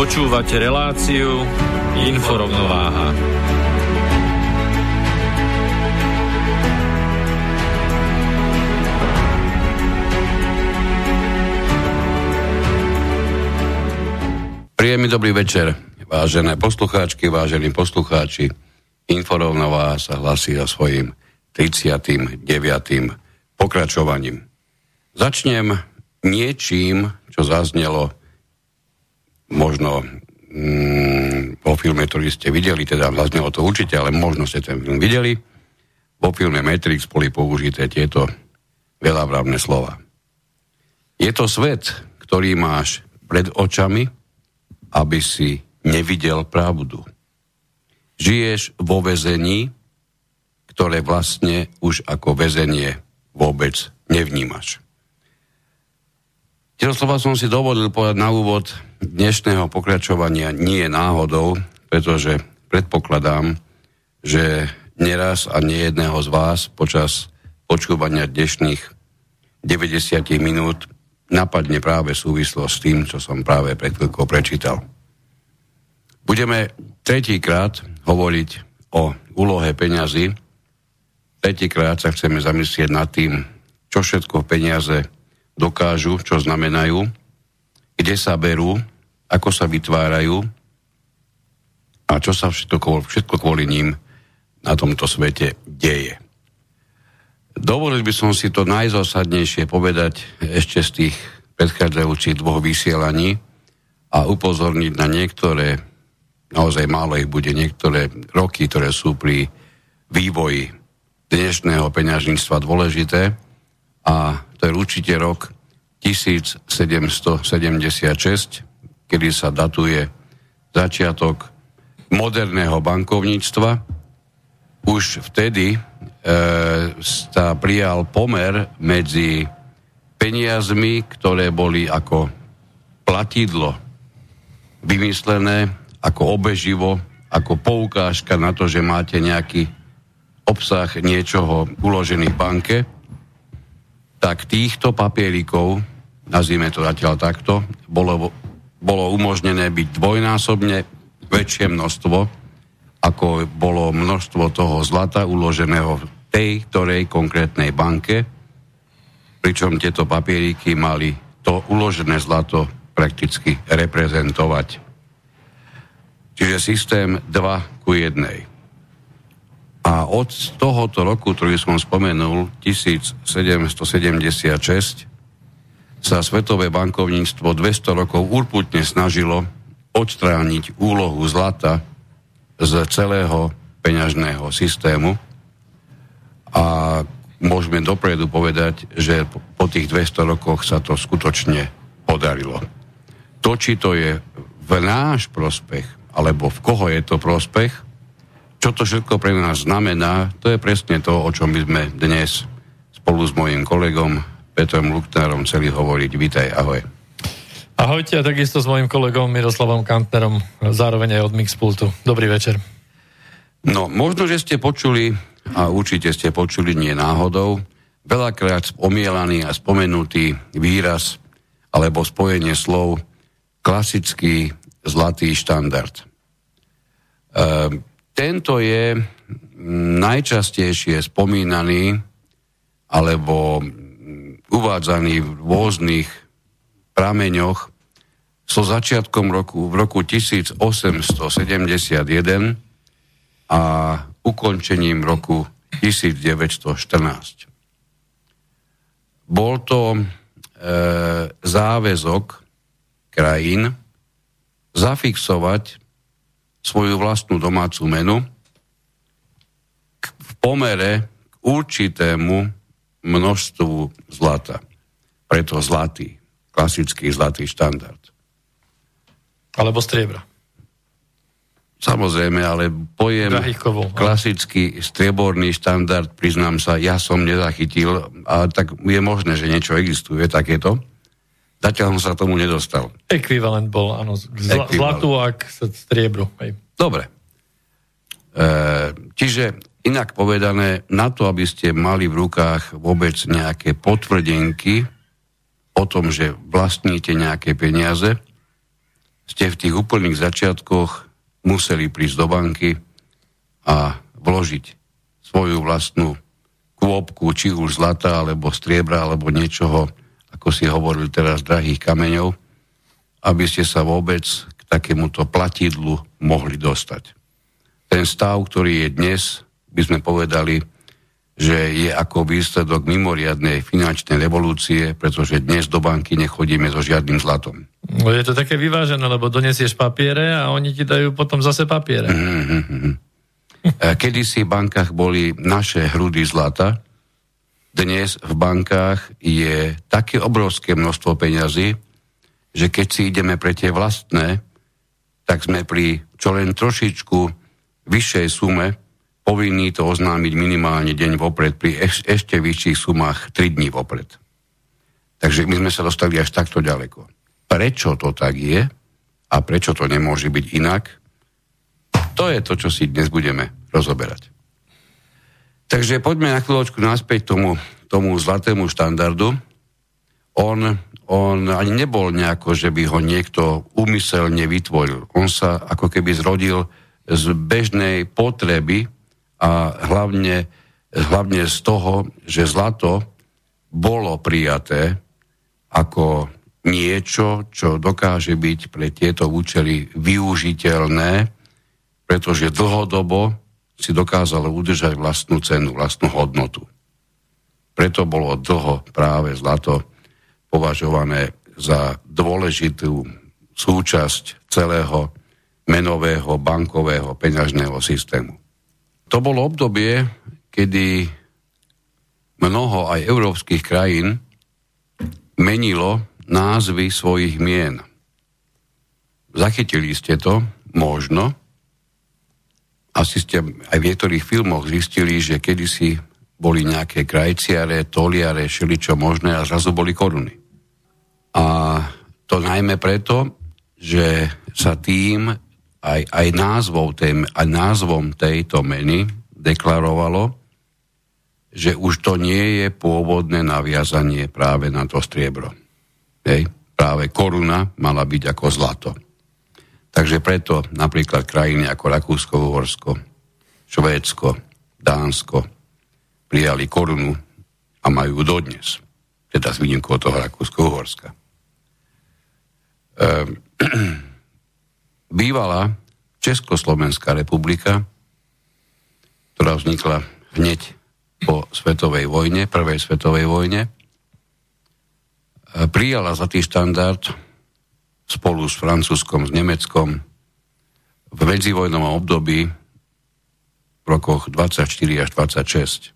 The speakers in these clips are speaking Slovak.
Počúvate reláciu Inforovnováha. Príjemný dobrý večer, vážené poslucháčky, vážení poslucháči. Inforovnová sa hlasí o svojim 39. pokračovaním. Začnem niečím, čo zaznelo možno mm, vo filme, ktorý ste videli, teda zaznelo to určite, ale možno ste ten film videli. Vo filme Matrix boli použité tieto veľavravné slova. Je to svet, ktorý máš pred očami, aby si nevidel pravdu. Žiješ vo väzení, ktoré vlastne už ako väzenie vôbec nevnímaš. Tieto slova som si dovolil povedať na úvod dnešného pokračovania nie je náhodou, pretože predpokladám, že neraz a nie jedného z vás počas počúvania dnešných 90 minút napadne práve súvislosť s tým, čo som práve pred chvíľkou prečítal. Budeme tretíkrát hovoriť o úlohe peňazí. Tretíkrát sa chceme zamyslieť nad tým, čo všetko peniaze dokážu, čo znamenajú, kde sa berú, ako sa vytvárajú a čo sa všetko, všetko kvôli ním na tomto svete deje. Dovolil by som si to najzásadnejšie povedať ešte z tých predchádzajúcich dvoch vysielaní a upozorniť na niektoré, naozaj málo ich bude, niektoré roky, ktoré sú pri vývoji dnešného peňažníctva dôležité a to je určite rok 1776, kedy sa datuje začiatok moderného bankovníctva. Už vtedy E, sa prijal pomer medzi peniazmi, ktoré boli ako platidlo vymyslené, ako obeživo, ako poukážka na to, že máte nejaký obsah niečoho uložený v banke, tak týchto papierikov, nazvime to zatiaľ takto, bolo, bolo umožnené byť dvojnásobne väčšie množstvo ako bolo množstvo toho zlata uloženého v tej ktorej konkrétnej banke, pričom tieto papieriky mali to uložené zlato prakticky reprezentovať. Čiže systém 2 ku 1. A od tohoto roku, ktorý som spomenul, 1776, sa Svetové bankovníctvo 200 rokov urputne snažilo odstrániť úlohu zlata z celého peňažného systému a môžeme dopredu povedať, že po tých 200 rokoch sa to skutočne podarilo. To, či to je v náš prospech, alebo v koho je to prospech, čo to všetko pre nás znamená, to je presne to, o čom by sme dnes spolu s mojim kolegom Petrom Luknárom chceli hovoriť. Vítaj, ahoj. Ahojte a takisto s mojim kolegom Miroslavom Kantnerom, zároveň aj od Mixpultu. Dobrý večer. No, možno, že ste počuli, a určite ste počuli nie náhodou, veľakrát omielaný a spomenutý výraz alebo spojenie slov klasický zlatý štandard. E, tento je najčastejšie spomínaný alebo uvádzaný v rôznych prameňoch so začiatkom roku, v roku 1871 a ukončením roku 1914. Bol to e, záväzok krajín zafixovať svoju vlastnú domácu menu v pomere k určitému množstvu zlata. Preto zlatý, klasický zlatý štandard. Alebo striebra. Samozrejme, ale pojem klasický strieborný štandard, priznám sa, ja som nezachytil, a tak je možné, že niečo existuje takéto. Zatiaľ som sa tomu nedostal. Ekvivalent bol, áno, zla, zlatú ak striebru. Hej. Dobre. E, čiže inak povedané, na to, aby ste mali v rukách vôbec nejaké potvrdenky o tom, že vlastníte nejaké peniaze, ste v tých úplných začiatkoch museli prísť do banky a vložiť svoju vlastnú kôpku, či už zlata, alebo striebra, alebo niečoho, ako si hovoril teraz, drahých kameňov, aby ste sa vôbec k takémuto platidlu mohli dostať. Ten stav, ktorý je dnes, by sme povedali, že je ako výsledok mimoriadnej finančnej revolúcie, pretože dnes do banky nechodíme so žiadnym zlatom. No je to také vyvážené, lebo donesieš papiere a oni ti dajú potom zase papiere. Mm-hmm. Kedy si v bankách boli naše hrudy zlata, dnes v bankách je také obrovské množstvo peňazí, že keď si ideme pre tie vlastné, tak sme pri čo len trošičku vyššej sume povinní to oznámiť minimálne deň vopred, pri eš, ešte vyšších sumách 3 dní vopred. Takže my sme sa dostali až takto ďaleko. Prečo to tak je a prečo to nemôže byť inak, to je to, čo si dnes budeme rozoberať. Takže poďme na chvíľočku naspäť tomu, tomu zlatému štandardu. On, on ani nebol nejako, že by ho niekto umyselne vytvoril. On sa ako keby zrodil z bežnej potreby a hlavne, hlavne z toho, že zlato bolo prijaté ako niečo, čo dokáže byť pre tieto účely využiteľné, pretože dlhodobo si dokázalo udržať vlastnú cenu, vlastnú hodnotu. Preto bolo dlho práve zlato považované za dôležitú súčasť celého menového, bankového, peňažného systému. To bolo obdobie, kedy mnoho aj európskych krajín menilo názvy svojich mien. Zachytili ste to, možno. Asi ste aj v niektorých filmoch zistili, že kedysi boli nejaké krajciare, toliare, šeličo možné a zrazu boli koruny. A to najmä preto, že sa tým aj, aj, názvom tej, aj názvom tejto meny deklarovalo, že už to nie je pôvodné naviazanie práve na to striebro. Hej? Práve koruna mala byť ako zlato. Takže preto napríklad krajiny ako Rakúsko, Uhorsko, Švédsko, Dánsko prijali korunu a majú dodnes. Teda s výnimkou toho Rakúsko-Uhorska. Ehm, bývalá Československá republika, ktorá vznikla hneď po svetovej vojne, prvej svetovej vojne, prijala za tý štandard spolu s Francúzskom, s Nemeckom v medzivojnovom období v rokoch 24 až 26.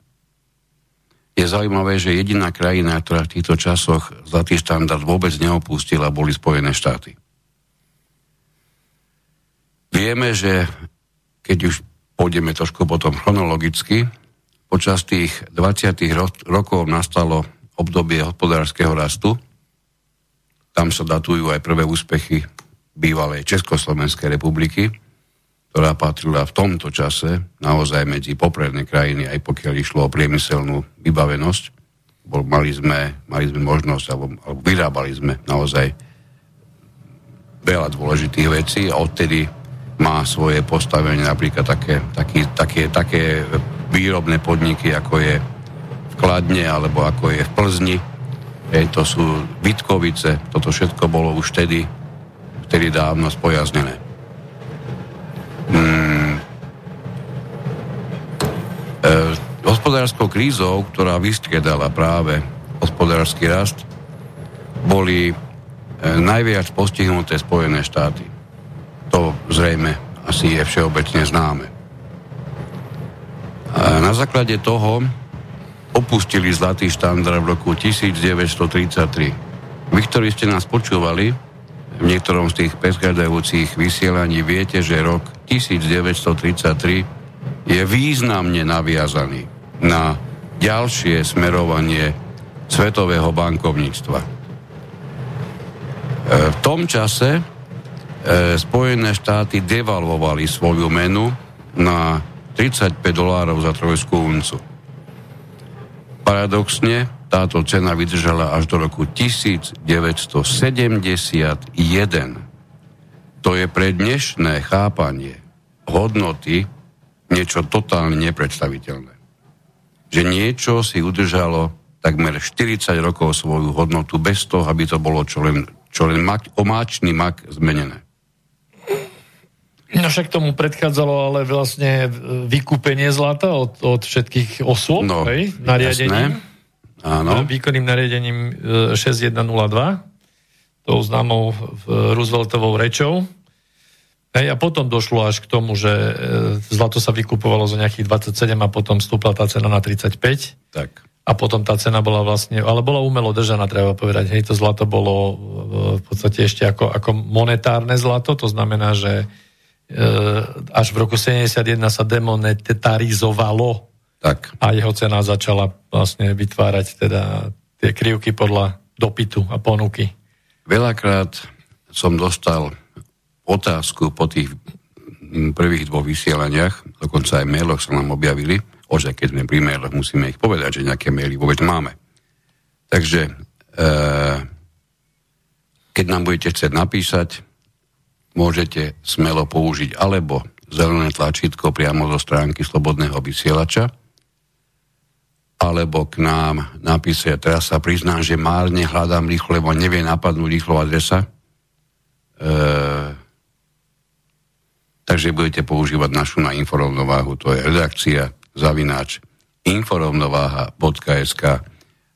Je zaujímavé, že jediná krajina, ktorá v týchto časoch zlatý štandard vôbec neopustila, boli Spojené štáty. Vieme, že keď už pôjdeme trošku potom chronologicky, počas tých 20. ro- rokov nastalo obdobie hospodárskeho rastu. Tam sa datujú aj prvé úspechy bývalej Československej republiky, ktorá patrila v tomto čase naozaj medzi popredné krajiny, aj pokiaľ išlo o priemyselnú vybavenosť. Bol, mali, sme, mali sme možnosť, alebo, alebo vyrábali sme naozaj veľa dôležitých vecí a odtedy má svoje postavenie napríklad také, taký, také, také výrobné podniky, ako je v Kladne alebo ako je v Plzni. Hej, to sú Vitkovice, toto všetko bolo už vtedy vtedy dávno spojaznené. Hmm. E, hospodárskou krízou, ktorá vystriedala práve hospodársky rast, boli e, najviac postihnuté Spojené štáty. To zrejme asi je všeobecne známe. A na základe toho opustili zlatý štandard v roku 1933. Vy, ktorí ste nás počúvali, v niektorom z tých predchádzajúcich vysielaní viete, že rok 1933 je významne naviazaný na ďalšie smerovanie svetového bankovníctva. E, v tom čase Spojené štáty devalvovali svoju menu na 35 dolárov za trojskú uncu. Paradoxne, táto cena vydržala až do roku 1971. To je pre dnešné chápanie hodnoty niečo totálne nepredstaviteľné. Že niečo si udržalo takmer 40 rokov svoju hodnotu bez toho, aby to bolo čo len, čo len mak, omáčný mak zmenené. No však tomu predchádzalo ale vlastne vykúpenie zlata od, od všetkých osôb, no, hej, nariadením. Áno. Výkonným nariadením 6102, e, tou známou Rooseveltovou rečou. Hej, a potom došlo až k tomu, že e, zlato sa vykupovalo za nejakých 27 a potom stúpla tá cena na 35. Tak. A potom tá cena bola vlastne, ale bola umelo držaná, treba povedať. Hej, to zlato bolo e, v podstate ešte ako, ako monetárne zlato, to znamená, že E, až v roku 71 sa demonetarizovalo tak. a jeho cena začala vlastne vytvárať teda tie krivky podľa dopytu a ponuky. Veľakrát som dostal otázku po tých prvých dvoch vysielaniach, dokonca aj mailoch sa nám objavili, ože keď sme pri mailoch, musíme ich povedať, že nejaké maily vôbec máme. Takže e, keď nám budete chcieť napísať, môžete smelo použiť alebo zelené tlačítko priamo zo stránky Slobodného vysielača, alebo k nám napíše, teraz sa priznám, že márne hľadám rýchlo, lebo nevie napadnúť rýchlo adresa. E, takže budete používať našu na informovnováhu, to je redakcia zavináč informovnováha.sk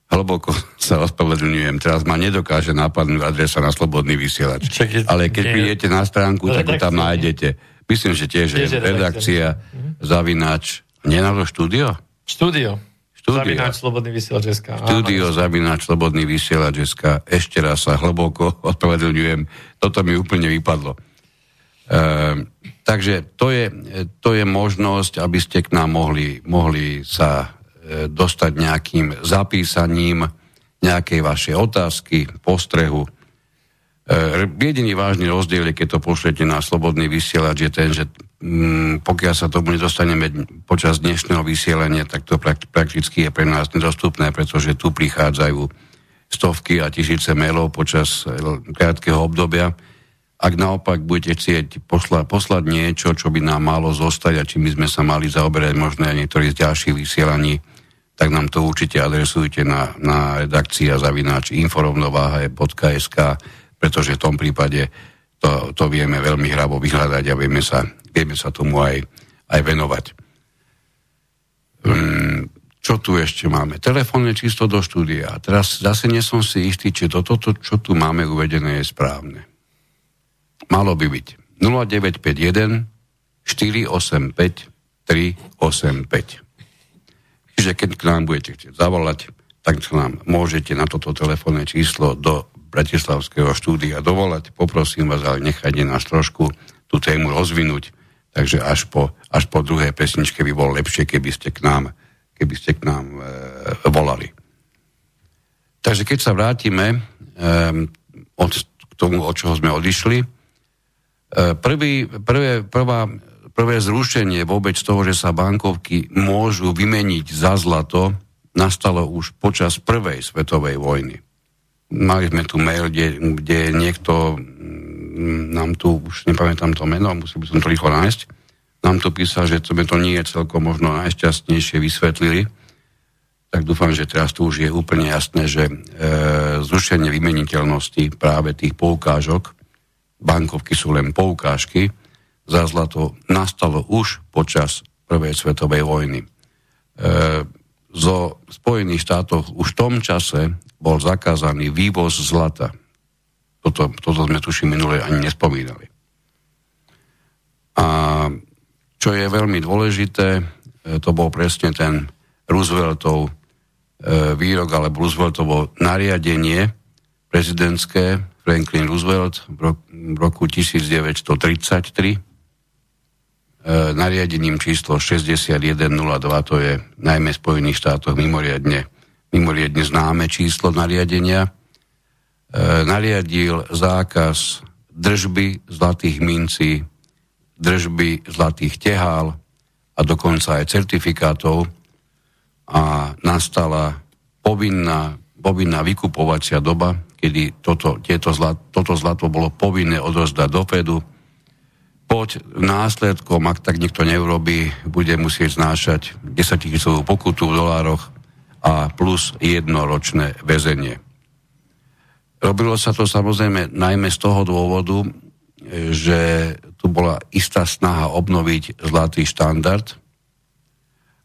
hlboko sa ospravedlňujem. Teraz ma nedokáže napadnúť adresa na slobodný vysielač. Čakaj, Ale keď prídete na stránku, tak ho tam nájdete. Myslím, že tiež, je redakcia, mhm. zavináč, nie na to štúdio? Štúdio. Štúdio. Zavináč slobodný vysielač Štúdio zavináč slobodný vysielač Ešte raz sa hlboko ospravedlňujem. Toto mi úplne vypadlo. Ehm, takže to je, to je možnosť, aby ste k nám mohli, mohli sa dostať nejakým zapísaním nejakej vašej otázky, postrehu. E, jediný vážny rozdiel je, keď to pošlete na slobodný vysielač, je ten, že mm, pokiaľ sa tomu nedostaneme počas dnešného vysielania, tak to prakticky je pre nás nedostupné, pretože tu prichádzajú stovky a tisíce mailov počas krátkeho obdobia. Ak naopak budete chcieť posla, poslať niečo, čo by nám malo zostať a čím by sme sa mali zaoberať možno aj niektorých z ďalších vysielaní, tak nám to určite adresujte na, na redakcia zavináč inforovnováha.sk, pretože v tom prípade to, to vieme veľmi hravo vyhľadať a vieme sa, vieme sa tomu aj, aj venovať. Um, čo tu ešte máme? Telefónne číslo do štúdia. Teraz zase nie som si istý, či toto, to, čo tu máme uvedené, je správne. Malo by byť 0951 485 385. Čiže keď k nám budete chcieť zavolať, tak sa nám môžete na toto telefónne číslo do Bratislavského štúdia dovolať. Poprosím vás, ale nechajte nás trošku tú tému rozvinúť. Takže až po, až po druhej pesničke by bolo lepšie, keby ste k nám, keby ste k nám e, volali. Takže keď sa vrátime e, od, k tomu, od čoho sme odišli, e, prvý, prvé, prvá prvé zrušenie vôbec toho, že sa bankovky môžu vymeniť za zlato, nastalo už počas prvej svetovej vojny. Mali sme tu mail, kde, kde niekto mm, nám tu, už nepamätám to meno, musel by som to rýchlo nájsť, nám tu písal, že sme to nie je celkom možno najšťastnejšie vysvetlili, tak dúfam, že teraz tu už je úplne jasné, že e, zrušenie vymeniteľnosti práve tých poukážok bankovky sú len poukážky, za zlato nastalo už počas Prvej svetovej vojny. E, zo Spojených štátov už v tom čase bol zakázaný vývoz zlata. Toto, toto sme tuším minule ani nespomínali. A čo je veľmi dôležité, e, to bol presne ten Rooseveltov e, výrok alebo Rooseveltovo nariadenie prezidentské Franklin Roosevelt v roku 1933 e, nariadením číslo 6102, to je najmä v Spojených štátoch mimoriadne, mimoriadne známe číslo nariadenia, e, nariadil zákaz držby zlatých mincí, držby zlatých tehál a dokonca aj certifikátov a nastala povinná, povinná vykupovacia doba, kedy toto, tieto zlat, toto zlato bolo povinné odozdať do Fedu. Poď následkom, ak tak nikto neurobí, bude musieť znášať 10 tisícovú pokutu v dolároch a plus jednoročné väzenie. Robilo sa to samozrejme najmä z toho dôvodu, že tu bola istá snaha obnoviť zlatý štandard,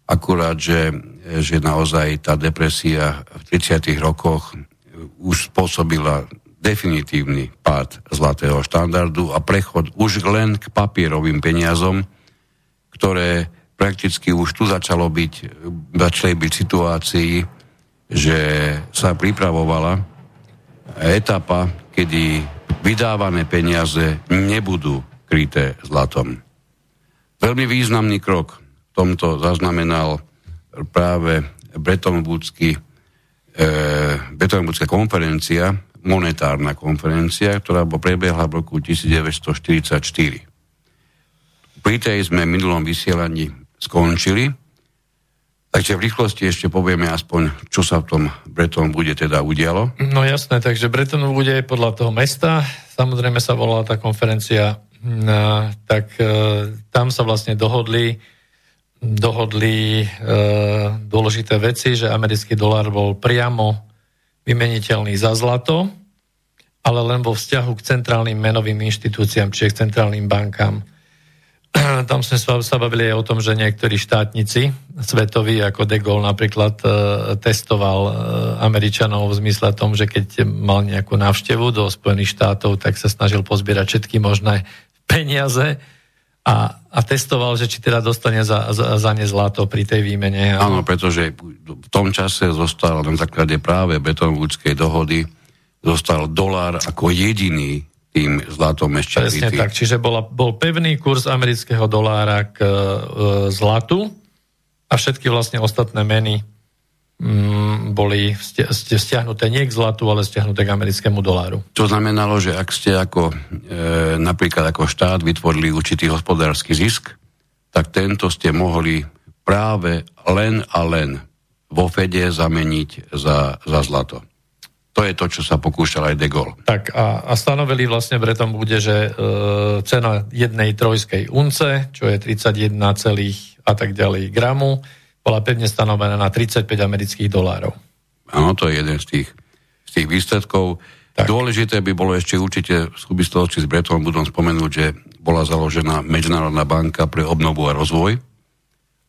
akurát, že, že naozaj tá depresia v 30. rokoch už spôsobila definitívny pád zlatého štandardu a prechod už len k papierovým peniazom, ktoré prakticky už tu začalo byť, začali byť situácii, že sa pripravovala etapa, kedy vydávané peniaze nebudú kryté zlatom. Veľmi významný krok v tomto zaznamenal práve Bretton Woodsky e, Betonbudská konferencia, monetárna konferencia, ktorá prebehla v roku 1944. Pri tej sme v minulom vysielaní skončili, takže v rýchlosti ešte povieme aspoň, čo sa v tom Bretton bude teda udialo. No jasné, takže Bretton bude podľa toho mesta, samozrejme sa volala tá konferencia, no, tak e, tam sa vlastne dohodli dohodli e, dôležité veci, že americký dolár bol priamo vymeniteľný za zlato, ale len vo vzťahu k centrálnym menovým inštitúciám, čiže k centrálnym bankám. Tam sme sa bavili aj o tom, že niektorí štátnici svetoví, ako De Gaulle napríklad, e, testoval e, Američanov v zmysle tom, že keď mal nejakú návštevu do Spojených štátov, tak sa snažil pozbierať všetky možné peniaze, a, a testoval, že či teda dostane za, za, za ne zlato pri tej výmene. Áno, pretože v tom čase zostal na základe práve betonvúdskej dohody zostal dolár ako jediný tým zlatom ešte Presne tak, čiže bola, bol pevný kurz amerického dolára k e, zlatu a všetky vlastne ostatné meny boli stiahnuté nie k zlatu, ale stiahnuté k americkému doláru. To znamenalo, že ak ste ako e, napríklad ako štát vytvorili určitý hospodársky zisk, tak tento ste mohli práve len a len vo Fede zameniť za, za zlato. To je to, čo sa pokúšal aj De Gaulle. Tak a, a stanovili vlastne v tom bude, že e, cena jednej trojskej unce, čo je 31, a tak ďalej gramu, bola pevne stanovená na 35 amerických dolárov. Áno, to je jeden z tých, z tých výsledkov. Tak. Dôležité by bolo ešte určite v súvislosti s Bretton budom spomenúť, že bola založená Medzinárodná banka pre obnovu a rozvoj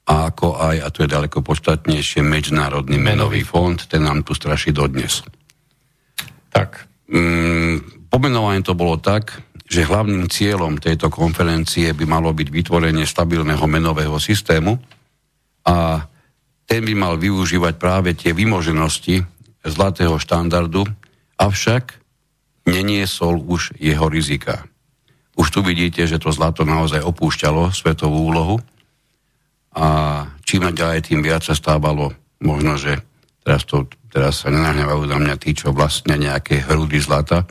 a ako aj, a to je ďaleko podstatnejšie, Medzinárodný menový fond, ten nám tu straší dodnes. Tak. Mm, pomenované to bolo tak, že hlavným cieľom tejto konferencie by malo byť vytvorenie stabilného menového systému, a ten by mal využívať práve tie vymoženosti zlatého štandardu, avšak neniesol už jeho rizika. Už tu vidíte, že to zlato naozaj opúšťalo svetovú úlohu a čím ďalej, tým viac sa stávalo možno, že teraz, to, teraz sa nenahňavajú na mňa tí, čo vlastne nejaké hrudy zlata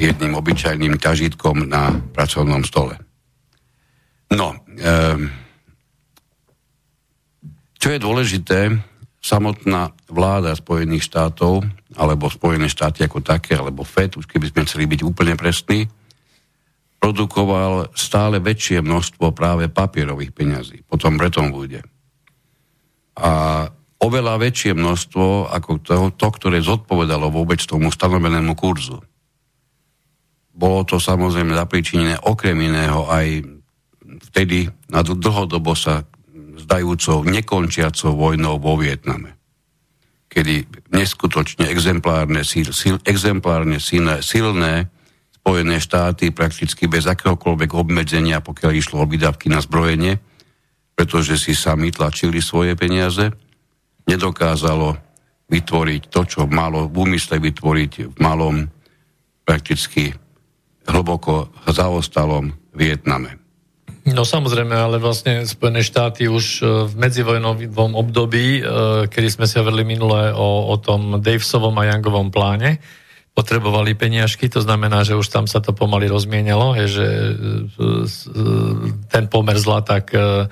jedným obyčajným ťažitkom na pracovnom stole. No, um, čo je dôležité, samotná vláda Spojených štátov, alebo Spojené štáty ako také, alebo FED, už keby sme chceli byť úplne presní, produkoval stále väčšie množstvo práve papierových peňazí, potom Bretton Woode. A oveľa väčšie množstvo ako to, to, ktoré zodpovedalo vôbec tomu stanovenému kurzu. bolo to samozrejme zapričinené okrem iného aj vtedy na dlhodobo sa zdajúcou nekončiacou vojnou vo Vietname. Kedy neskutočne exemplárne, sil, sil, exemplárne silné, silné Spojené štáty prakticky bez akéhokoľvek obmedzenia, pokiaľ išlo o vydavky na zbrojenie, pretože si sami tlačili svoje peniaze, nedokázalo vytvoriť to, čo malo v úmysle vytvoriť v malom, prakticky hlboko zaostalom Vietname. No samozrejme, ale vlastne Spojené štáty už e, v medzivojnovom období, e, kedy sme si hovorili minule o, o tom Davesovom a Youngovom pláne, potrebovali peniažky, to znamená, že už tam sa to pomaly rozmienalo, je, že e, ten pomer zlata k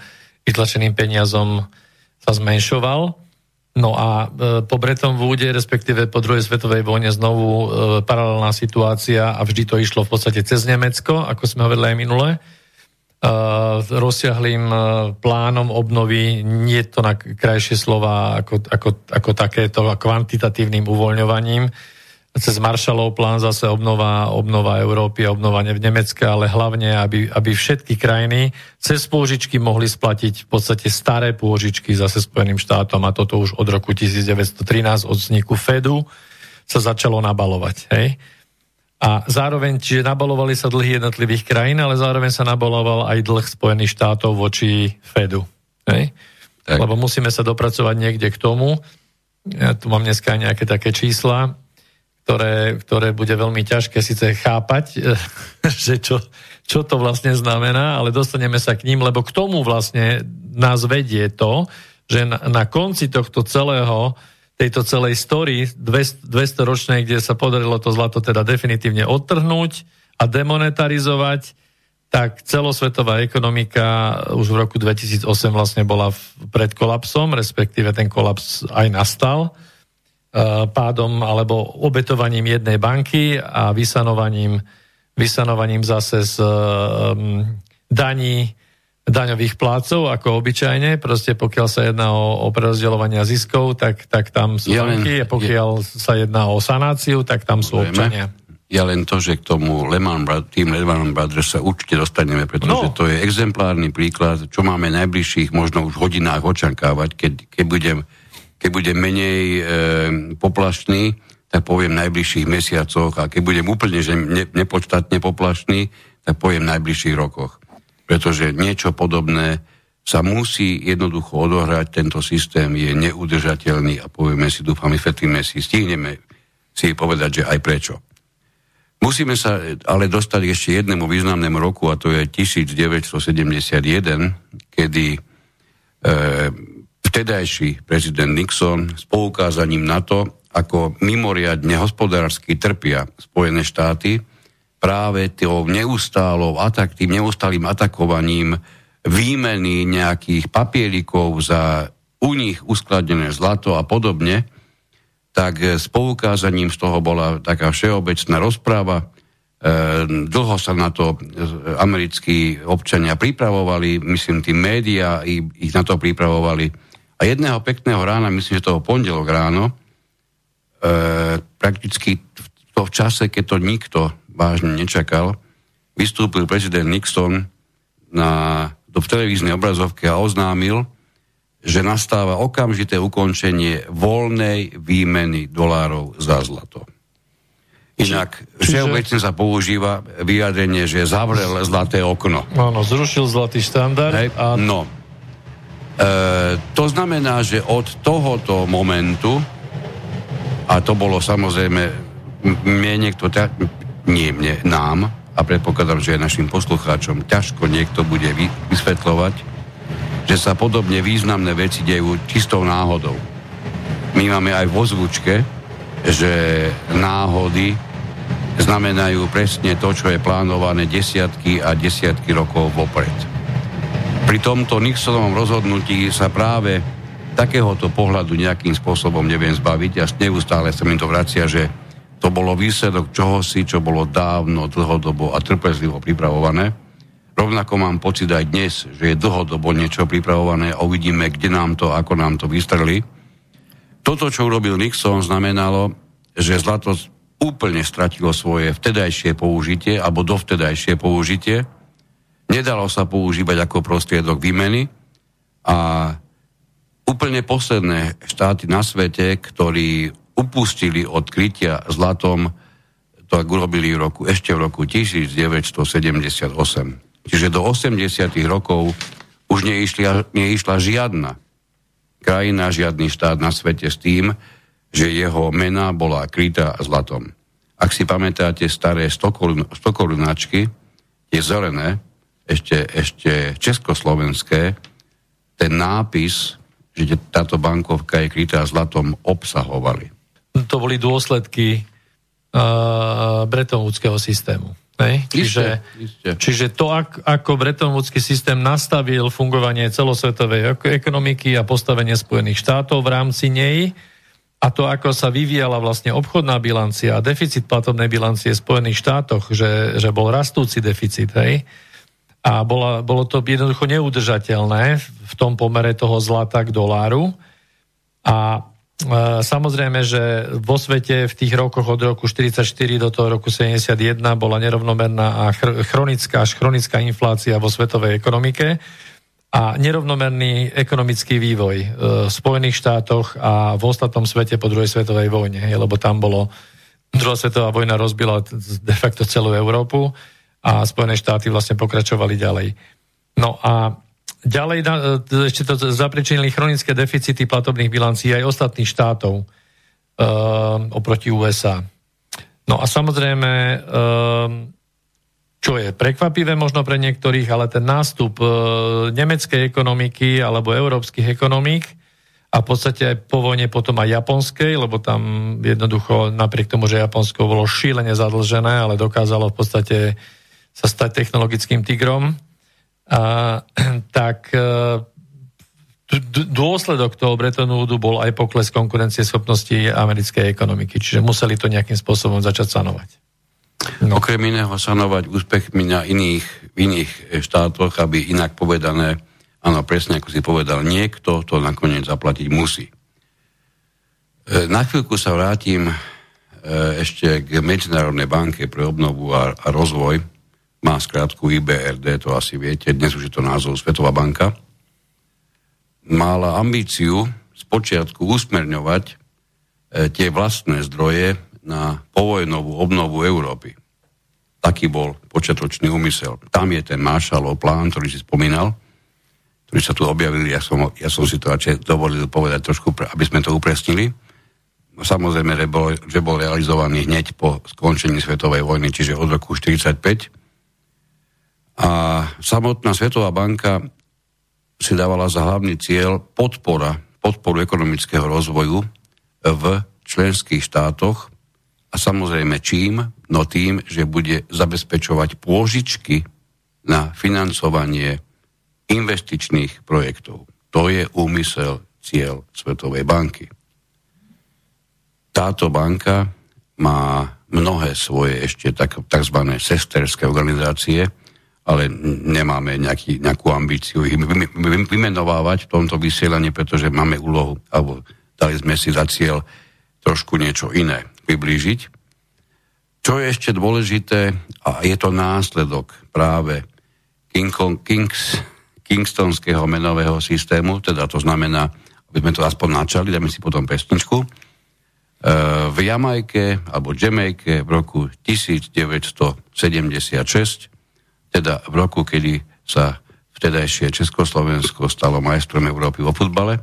vytlačeným peniazom sa zmenšoval. No a po Bretton Woode, respektíve po druhej svetovej vojne znovu paralelná situácia a vždy to išlo v podstate cez Nemecko, ako sme hovorili aj minule rozsiahlým plánom obnovy, nie to na krajšie slova ako, ako, ako takéto kvantitatívnym uvoľňovaním. Cez Marshallov plán zase obnova, obnova Európy a obnovanie v Nemecke, ale hlavne, aby, aby všetky krajiny cez pôžičky mohli splatiť v podstate staré pôžičky zase Spojeným štátom a toto už od roku 1913 od vzniku Fedu sa začalo nabalovať. Hej? A zároveň, čiže nabalovali sa dlhy jednotlivých krajín, ale zároveň sa nabaloval aj dlh Spojených štátov voči Fedu. Hej? Tak. Lebo musíme sa dopracovať niekde k tomu. Ja tu mám dneska aj nejaké také čísla, ktoré, ktoré bude veľmi ťažké síce chápať, že čo, čo to vlastne znamená, ale dostaneme sa k ním, lebo k tomu vlastne nás vedie to, že na, na konci tohto celého tejto celej story 200, 200 ročnej, kde sa podarilo to zlato teda definitívne odtrhnúť a demonetarizovať, tak celosvetová ekonomika už v roku 2008 vlastne bola pred kolapsom, respektíve ten kolaps aj nastal e, pádom alebo obetovaním jednej banky a vysanovaním, vysanovaním zase z um, daní daňových plácov, ako obyčajne, proste pokiaľ sa jedná o, o prerozdeľovania ziskov, tak, tak tam sú ja banky, a pokiaľ ja, sa jedná o sanáciu, tak tam sú občania. Ja len to, že k tomu Lehman, tým Lehman Brothers sa určite dostaneme, pretože no. to je exemplárny príklad, čo máme najbližších možno už hodinách očakávať, keď, keď, budem, keď budem menej e, poplašný, tak poviem najbližších mesiacoch. A keď budem úplne že ne, nepočtatne poplašný, tak poviem najbližších rokoch pretože niečo podobné sa musí jednoducho odohrať, tento systém je neudržateľný a povieme si, dúfam, vyfetlíme si, stihneme si povedať, že aj prečo. Musíme sa ale dostať ešte jednému významnému roku a to je 1971, kedy e, vtedajší prezident Nixon s poukázaním na to, ako mimoriadne hospodársky trpia Spojené štáty, práve tou neustálou atak, tým neustálým atakovaním výmeny nejakých papielikov za u nich uskladené zlato a podobne, tak s poukázaním z toho bola taká všeobecná rozpráva. E, dlho sa na to americkí občania pripravovali, myslím, tí médiá ich na to pripravovali. A jedného pekného rána, myslím, že toho pondelok ráno, e, prakticky to v čase, keď to nikto vážne nečakal, vystúpil prezident Nixon na, do televíznej obrazovky a oznámil, že nastáva okamžité ukončenie voľnej výmeny dolárov za zlato. Inak všeobecne sa používa vyjadrenie, že zavrel zlaté okno. Áno, zrušil zlatý štandard. Hej, a... No. E, to znamená, že od tohoto momentu, a to bolo samozrejme, mne niekto, nie mne, nám, a predpokladám, že aj našim poslucháčom ťažko niekto bude vysvetľovať, že sa podobne významné veci dejú čistou náhodou. My máme aj vo zvučke, že náhody znamenajú presne to, čo je plánované desiatky a desiatky rokov vopred. Pri tomto Nixonovom rozhodnutí sa práve takéhoto pohľadu nejakým spôsobom neviem zbaviť a neustále sa mi to vracia, že to bolo výsledok čohosi, čo bolo dávno, dlhodobo a trpezlivo pripravované. Rovnako mám pocit aj dnes, že je dlhodobo niečo pripravované a uvidíme, kde nám to, ako nám to vystreli. Toto, čo urobil Nixon, znamenalo, že zlato úplne stratilo svoje vtedajšie použitie alebo dovtedajšie použitie. Nedalo sa používať ako prostriedok výmeny a úplne posledné štáty na svete, ktorí upustili od krytia zlatom, to ak urobili v roku, ešte v roku 1978. Čiže do 80. rokov už neišla, neišla žiadna krajina, žiadny štát na svete s tým, že jeho mena bola krytá zlatom. Ak si pamätáte staré 100 korunáčky, tie zelené, ešte, ešte československé, ten nápis, že táto bankovka je krytá zlatom, obsahovali. To boli dôsledky uh, bretonvúdského systému. Hej? Čiže, iste. čiže to, ak, ako bretonvúdsky systém nastavil fungovanie celosvetovej ekonomiky a postavenie Spojených štátov v rámci nej, a to, ako sa vyvíjala vlastne obchodná bilancia a deficit platobnej bilancie v Spojených štátoch, že, že bol rastúci deficit, hej, a bola, bolo to jednoducho neudržateľné v tom pomere toho zlata k doláru. A samozrejme, že vo svete v tých rokoch od roku 44 do toho roku 71 bola nerovnomerná a chr- chronická až chronická inflácia vo svetovej ekonomike a nerovnomerný ekonomický vývoj e, v Spojených štátoch a v ostatnom svete po druhej svetovej vojne, lebo tam bolo druhá svetová vojna rozbila de facto celú Európu a Spojené štáty vlastne pokračovali ďalej. No a ďalej e, ešte to zapričinili chronické deficity platobných bilancií aj ostatných štátov uh, oproti USA. No a samozrejme uh, čo je prekvapivé možno pre niektorých, ale ten nástup e, nemeckej ekonomiky alebo európskych ekonomík a v podstate aj po vojne potom aj japonskej, lebo tam jednoducho napriek tomu, že Japonsko bolo šílene zadlžené, ale dokázalo v podstate sa stať technologickým tigrom, a, tak e, dôsledok toho Bretton Woodu bol aj pokles konkurencie schopnosti americkej ekonomiky, čiže museli to nejakým spôsobom začať sanovať. No. Okrem iného sanovať úspechmi na iných, iných e, štátoch, aby inak povedané, áno, presne ako si povedal, niekto to nakoniec zaplatiť musí. E, na chvíľku sa vrátim ešte k Medzinárodnej banke pre obnovu a, a rozvoj. Má skrátku IBRD, to asi viete, dnes už je to názov Svetová banka. Mala ambíciu spočiatku usmerňovať tie vlastné zdroje na povojnovú obnovu Európy. Taký bol počiatočný úmysel. Tam je ten Marshallov plán, ktorý si spomínal, ktorý sa tu objavili, ja som, ja som si to radšej dovolil povedať trošku, aby sme to upresnili. Samozrejme, že bol, že bol realizovaný hneď po skončení Svetovej vojny, čiže od roku 1945. A samotná Svetová banka si dávala za hlavný cieľ podpora, podporu ekonomického rozvoju v členských štátoch a samozrejme čím? No tým, že bude zabezpečovať pôžičky na financovanie investičných projektov. To je úmysel, cieľ Svetovej banky. Táto banka má mnohé svoje ešte tak, tzv. sesterské organizácie, ale nemáme nejaký, nejakú ambíciu ich vymenovávať v tomto vysielaní, pretože máme úlohu, alebo dali sme si za cieľ trošku niečo iné priblížiť. Čo je ešte dôležité, a je to následok práve King Kings, Kingstonského menového systému, teda to znamená, aby sme to aspoň načali, dáme si potom pesničku, e, v Jamajke alebo Jamajke v roku 1976, teda v roku, kedy sa vtedajšie Československo stalo majstrom Európy vo futbale,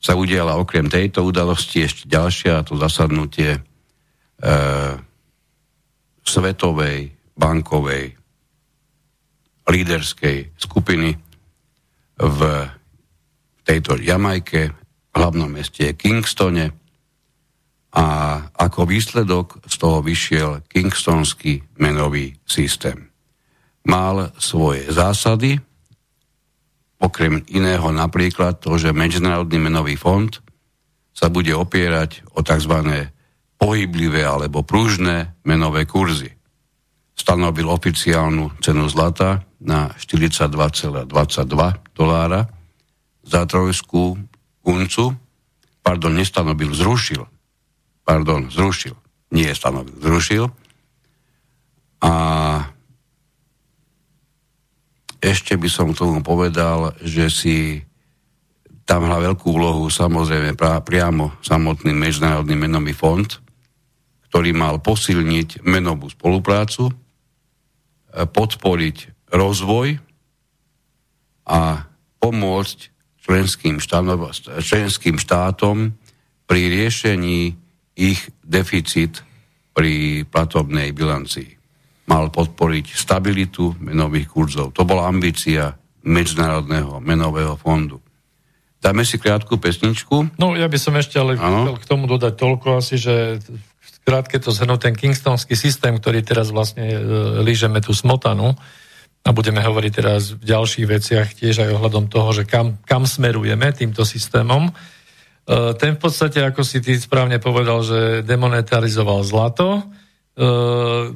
sa udiala okrem tejto udalosti ešte ďalšia, to zasadnutie e, svetovej, bankovej, líderskej skupiny v tejto Jamajke, v hlavnom meste Kingstone a ako výsledok z toho vyšiel Kingstonský menový systém. Mal svoje zásady, okrem iného napríklad to, že Medzinárodný menový fond sa bude opierať o tzv. pohyblivé alebo pružné menové kurzy. Stanovil oficiálnu cenu zlata na 42,22 dolára za trojskú uncu, pardon, nestanovil, zrušil, pardon, zrušil, nie stanovil, zrušil. A ešte by som k tomu povedal, že si tam hrá veľkú úlohu samozrejme priamo samotný Medzinárodný menový fond, ktorý mal posilniť menovú spoluprácu, e, podporiť rozvoj a pomôcť členským, štanov, členským štátom pri riešení ich deficit pri platobnej bilancii. Mal podporiť stabilitu menových kurzov. To bola ambícia Medzinárodného menového fondu. Dáme si krátku pesničku. No ja by som ešte ale ano. chcel k tomu dodať toľko asi, že krátke to zhrnú ten kingstonský systém, ktorý teraz vlastne e, lížeme tú smotanu a budeme hovoriť teraz v ďalších veciach tiež aj ohľadom toho, že kam, kam smerujeme týmto systémom. E, ten v podstate, ako si ty správne povedal, že demonetarizoval zlato,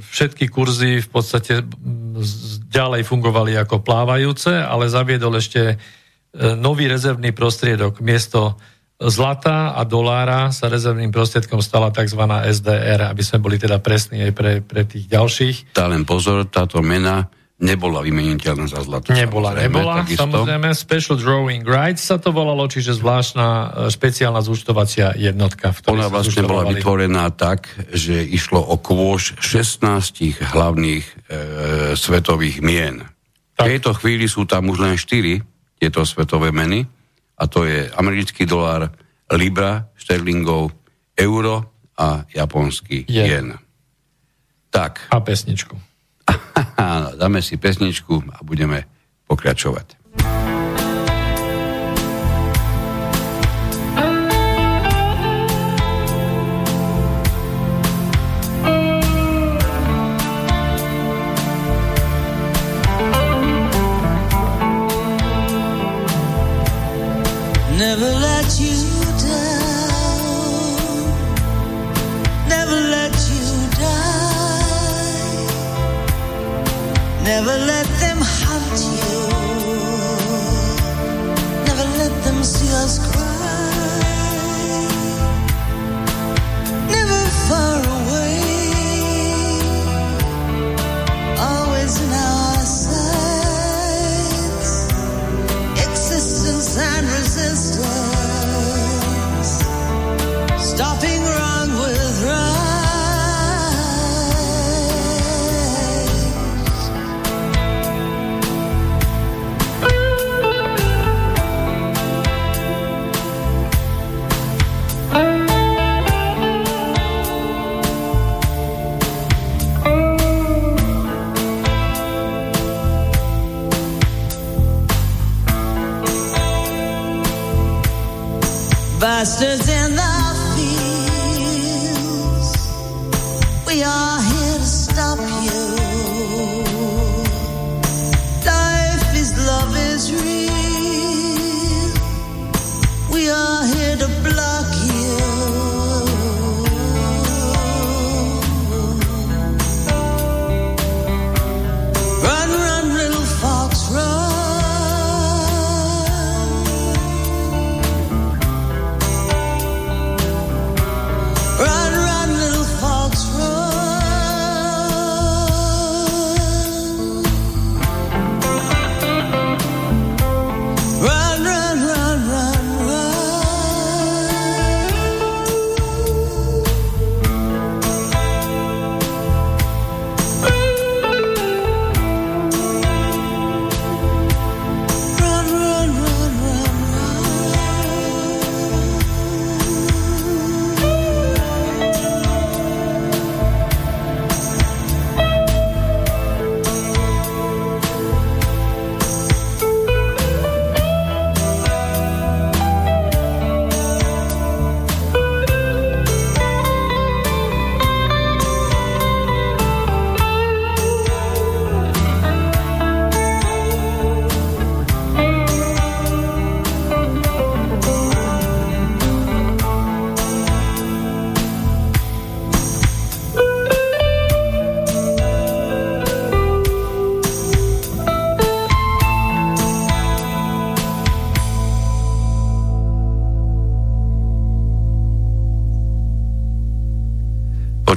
všetky kurzy v podstate ďalej fungovali ako plávajúce, ale zaviedol ešte E, nový rezervný prostriedok. Miesto zlata a dolára sa rezervným prostriedkom stala tzv. SDR, aby sme boli teda presní aj pre, pre tých ďalších. Tá len pozor, táto mena nebola vymeniteľná za zlato. Nebola, samozrejme, nebola. Takisto. Samozrejme, Special Drawing Rights sa to volalo, čiže zvláštna e, špeciálna zúčtovacia jednotka. V Ona vlastne bola vytvorená tak, že išlo o kôž 16 hlavných e, svetových mien. Tak. V tejto chvíli sú tam už len 4 tieto svetové meny a to je americký dolár, libra, sterlingov, euro a japonský jen. jen. Tak. A pesničku. Dáme si pesničku a budeme pokračovať.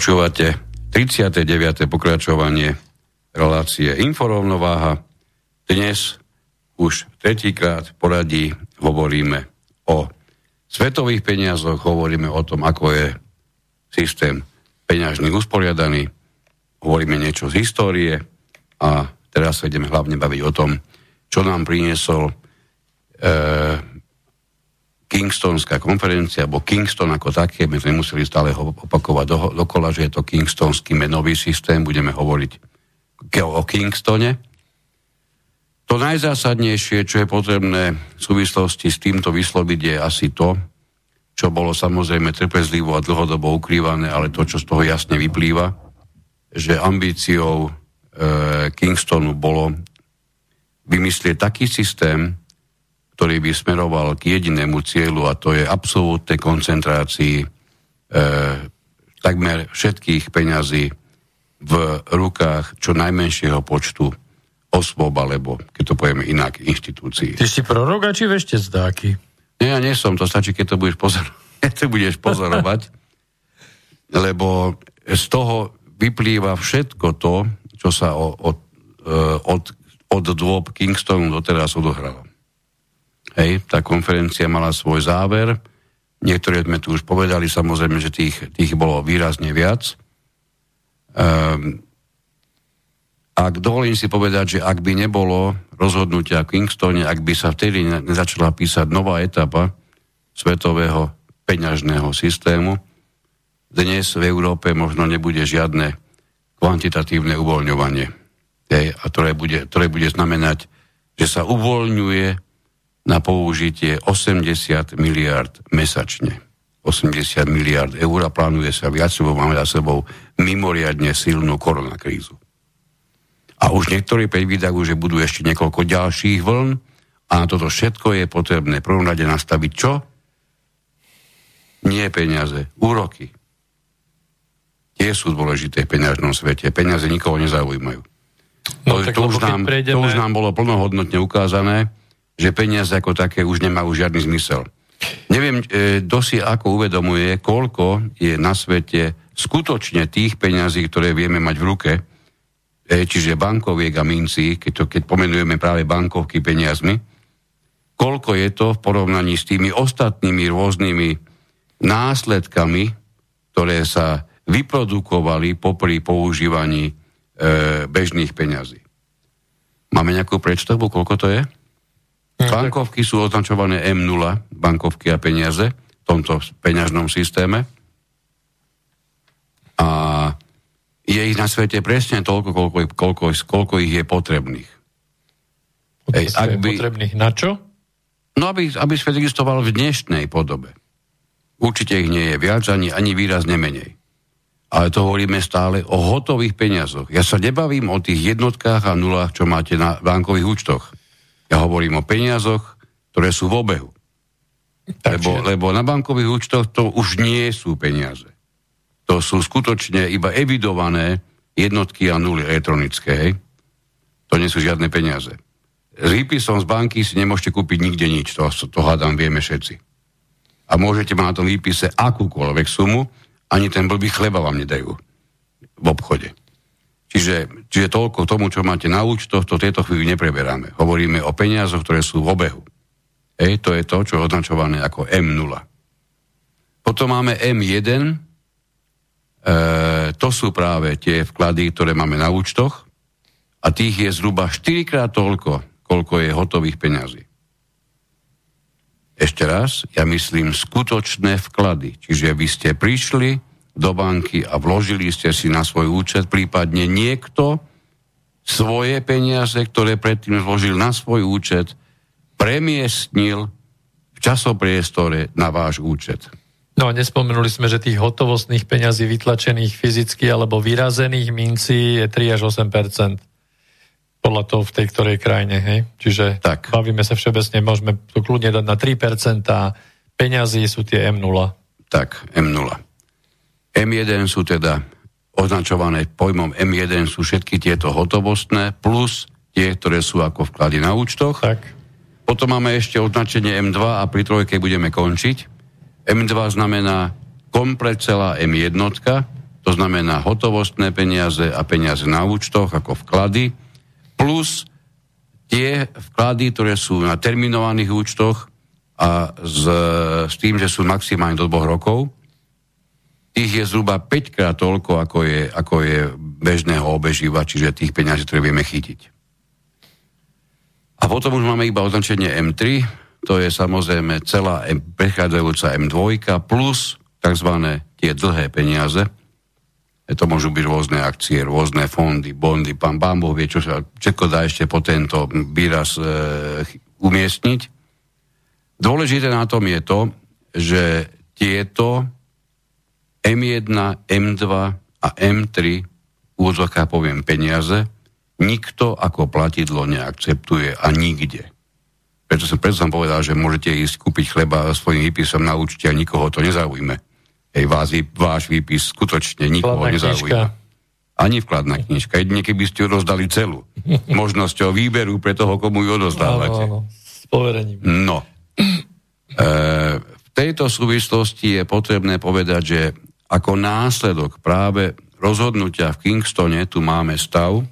Počúvate 39. pokračovanie relácie Inforovnováha. Dnes už tretíkrát poradí hovoríme o svetových peniazoch, hovoríme o tom, ako je systém peňažný usporiadaný, hovoríme niečo z histórie a teraz sa ideme hlavne baviť o tom, čo nám priniesol e, Kingstonská konferencia, alebo Kingston ako také, my sme museli stále ho opakovať do, dokola, že je to Kingstonský menový systém, budeme hovoriť o Kingstone. To najzásadnejšie, čo je potrebné v súvislosti s týmto vysloviť, je asi to, čo bolo samozrejme trpezlivo a dlhodobo ukrývané, ale to, čo z toho jasne vyplýva, že ambíciou e, Kingstonu bolo vymyslieť taký systém, ktorý by smeroval k jedinému cieľu a to je absolútnej koncentrácii e, takmer všetkých peňazí v rukách čo najmenšieho počtu osôb, alebo keď to povieme inak, inštitúcií. Ty si prorok či vešte zdáky? Nie, ja nie som, to stačí, keď to budeš, pozor- to budeš pozorovať, lebo z toho vyplýva všetko to, čo sa od, od, e, od, od dôb Kingstonu doteraz odohralo. Hej, tá konferencia mala svoj záver. Niektoré sme tu už povedali, samozrejme, že tých, tých bolo výrazne viac. Um, ak dovolím si povedať, že ak by nebolo rozhodnutia v Kingstone, ak by sa vtedy nezačala písať nová etapa svetového peňažného systému, dnes v Európe možno nebude žiadne kvantitatívne uvoľňovanie. Hej, a ktoré bude, ktoré bude znamenať, že sa uvoľňuje na použitie 80 miliard mesačne. 80 miliard eur a plánuje sa viac, lebo máme za sebou mimoriadne silnú koronakrízu. A už niektorí predvídajú, že budú ešte niekoľko ďalších vln a na toto všetko je potrebné prvom rade nastaviť čo? Nie peniaze, úroky. Tie sú dôležité v peňažnom svete. Peniaze nikoho nezaujímajú. No, to, to, už nám, prejdeme... to už nám bolo plnohodnotne ukázané že peniaze ako také už nemajú žiadny zmysel. Neviem, e, kto si ako uvedomuje, koľko je na svete skutočne tých peňazí, ktoré vieme mať v ruke, e, čiže bankoviek a mincí, keď, to, keď pomenujeme práve bankovky peniazmi, koľko je to v porovnaní s tými ostatnými rôznymi následkami, ktoré sa vyprodukovali popri používaní e, bežných peňazí. Máme nejakú predstavu, koľko to je? No, bankovky sú označované M0, bankovky a peniaze v tomto peňažnom systéme. A je ich na svete presne toľko, koľko, koľko, koľko ich je potrebných. Ej, ak by, potrebných na čo? No, aby, aby svet existoval v dnešnej podobe. Určite ich nie je viac, ani, ani výrazne menej. Ale to hovoríme stále o hotových peniazoch. Ja sa nebavím o tých jednotkách a nulách, čo máte na bankových účtoch. Ja hovorím o peniazoch, ktoré sú v obehu. Lebo, lebo na bankových účtoch to už nie sú peniaze. To sú skutočne iba evidované jednotky a nuly elektronické. Hej? To nie sú žiadne peniaze. S výpisom z banky si nemôžete kúpiť nikde nič, to, to hádam vieme všetci. A môžete mať na tom výpise akúkoľvek sumu, ani ten blbý chleba vám nedajú v obchode. Čiže, čiže toľko tomu, čo máte na účtoch, to tieto chvíli nepreberáme. Hovoríme o peniazoch, ktoré sú v obehu. Ej, to je to, čo je označované ako M0. Potom máme M1, e, to sú práve tie vklady, ktoré máme na účtoch a tých je zhruba 4 krát toľko, koľko je hotových peňazí. Ešte raz, ja myslím skutočné vklady. Čiže vy ste prišli, do banky a vložili ste si na svoj účet, prípadne niekto svoje peniaze, ktoré predtým vložil na svoj účet, premiestnil v časopriestore na váš účet. No a nespomenuli sme, že tých hotovostných peňazí vytlačených fyzicky alebo vyrazených mincí je 3 až 8 podľa toho v tej ktorej krajine. Hej? Čiže tak. bavíme sa všeobecne, môžeme to kľudne dať na 3% peňazí sú tie M0. Tak, M0. M1 sú teda označované pojmom M1 sú všetky tieto hotovostné, plus tie, ktoré sú ako vklady na účtoch. Tak. Potom máme ešte označenie M2 a pri trojke budeme končiť. M2 znamená komplet celá M1, to znamená hotovostné peniaze a peniaze na účtoch ako vklady, plus tie vklady, ktoré sú na terminovaných účtoch a s, s tým, že sú maximálne do dvoch rokov, tých je zhruba 5 krát toľko, ako je, ako je bežného obeživa, čiže tých peňazí, ktoré vieme chytiť. A potom už máme iba označenie M3, to je samozrejme celá M, prechádzajúca M2 plus tzv. tie dlhé peniaze, to môžu byť rôzne akcie, rôzne fondy, bondy, pán Bambo vie, čo sa všetko dá ešte po tento výraz e, umiestniť. Dôležité na tom je to, že tieto M1, M2 a M3 úvodzovká poviem peniaze, nikto ako platidlo neakceptuje a nikde. Preto som, preto som povedal, že môžete ísť kúpiť chleba svojim výpisom na účte a nikoho to nezaujme. Hej, vás, váš výpis skutočne nikoho nezaujíma. Ani vkladná knižka. Jedine keby ste ju rozdali celú. Možnosťou výberu pre toho, komu ju odozdávate. Áno, áno. S poverením. No. E, v tejto súvislosti je potrebné povedať, že ako následok práve rozhodnutia v Kingstone tu máme stav,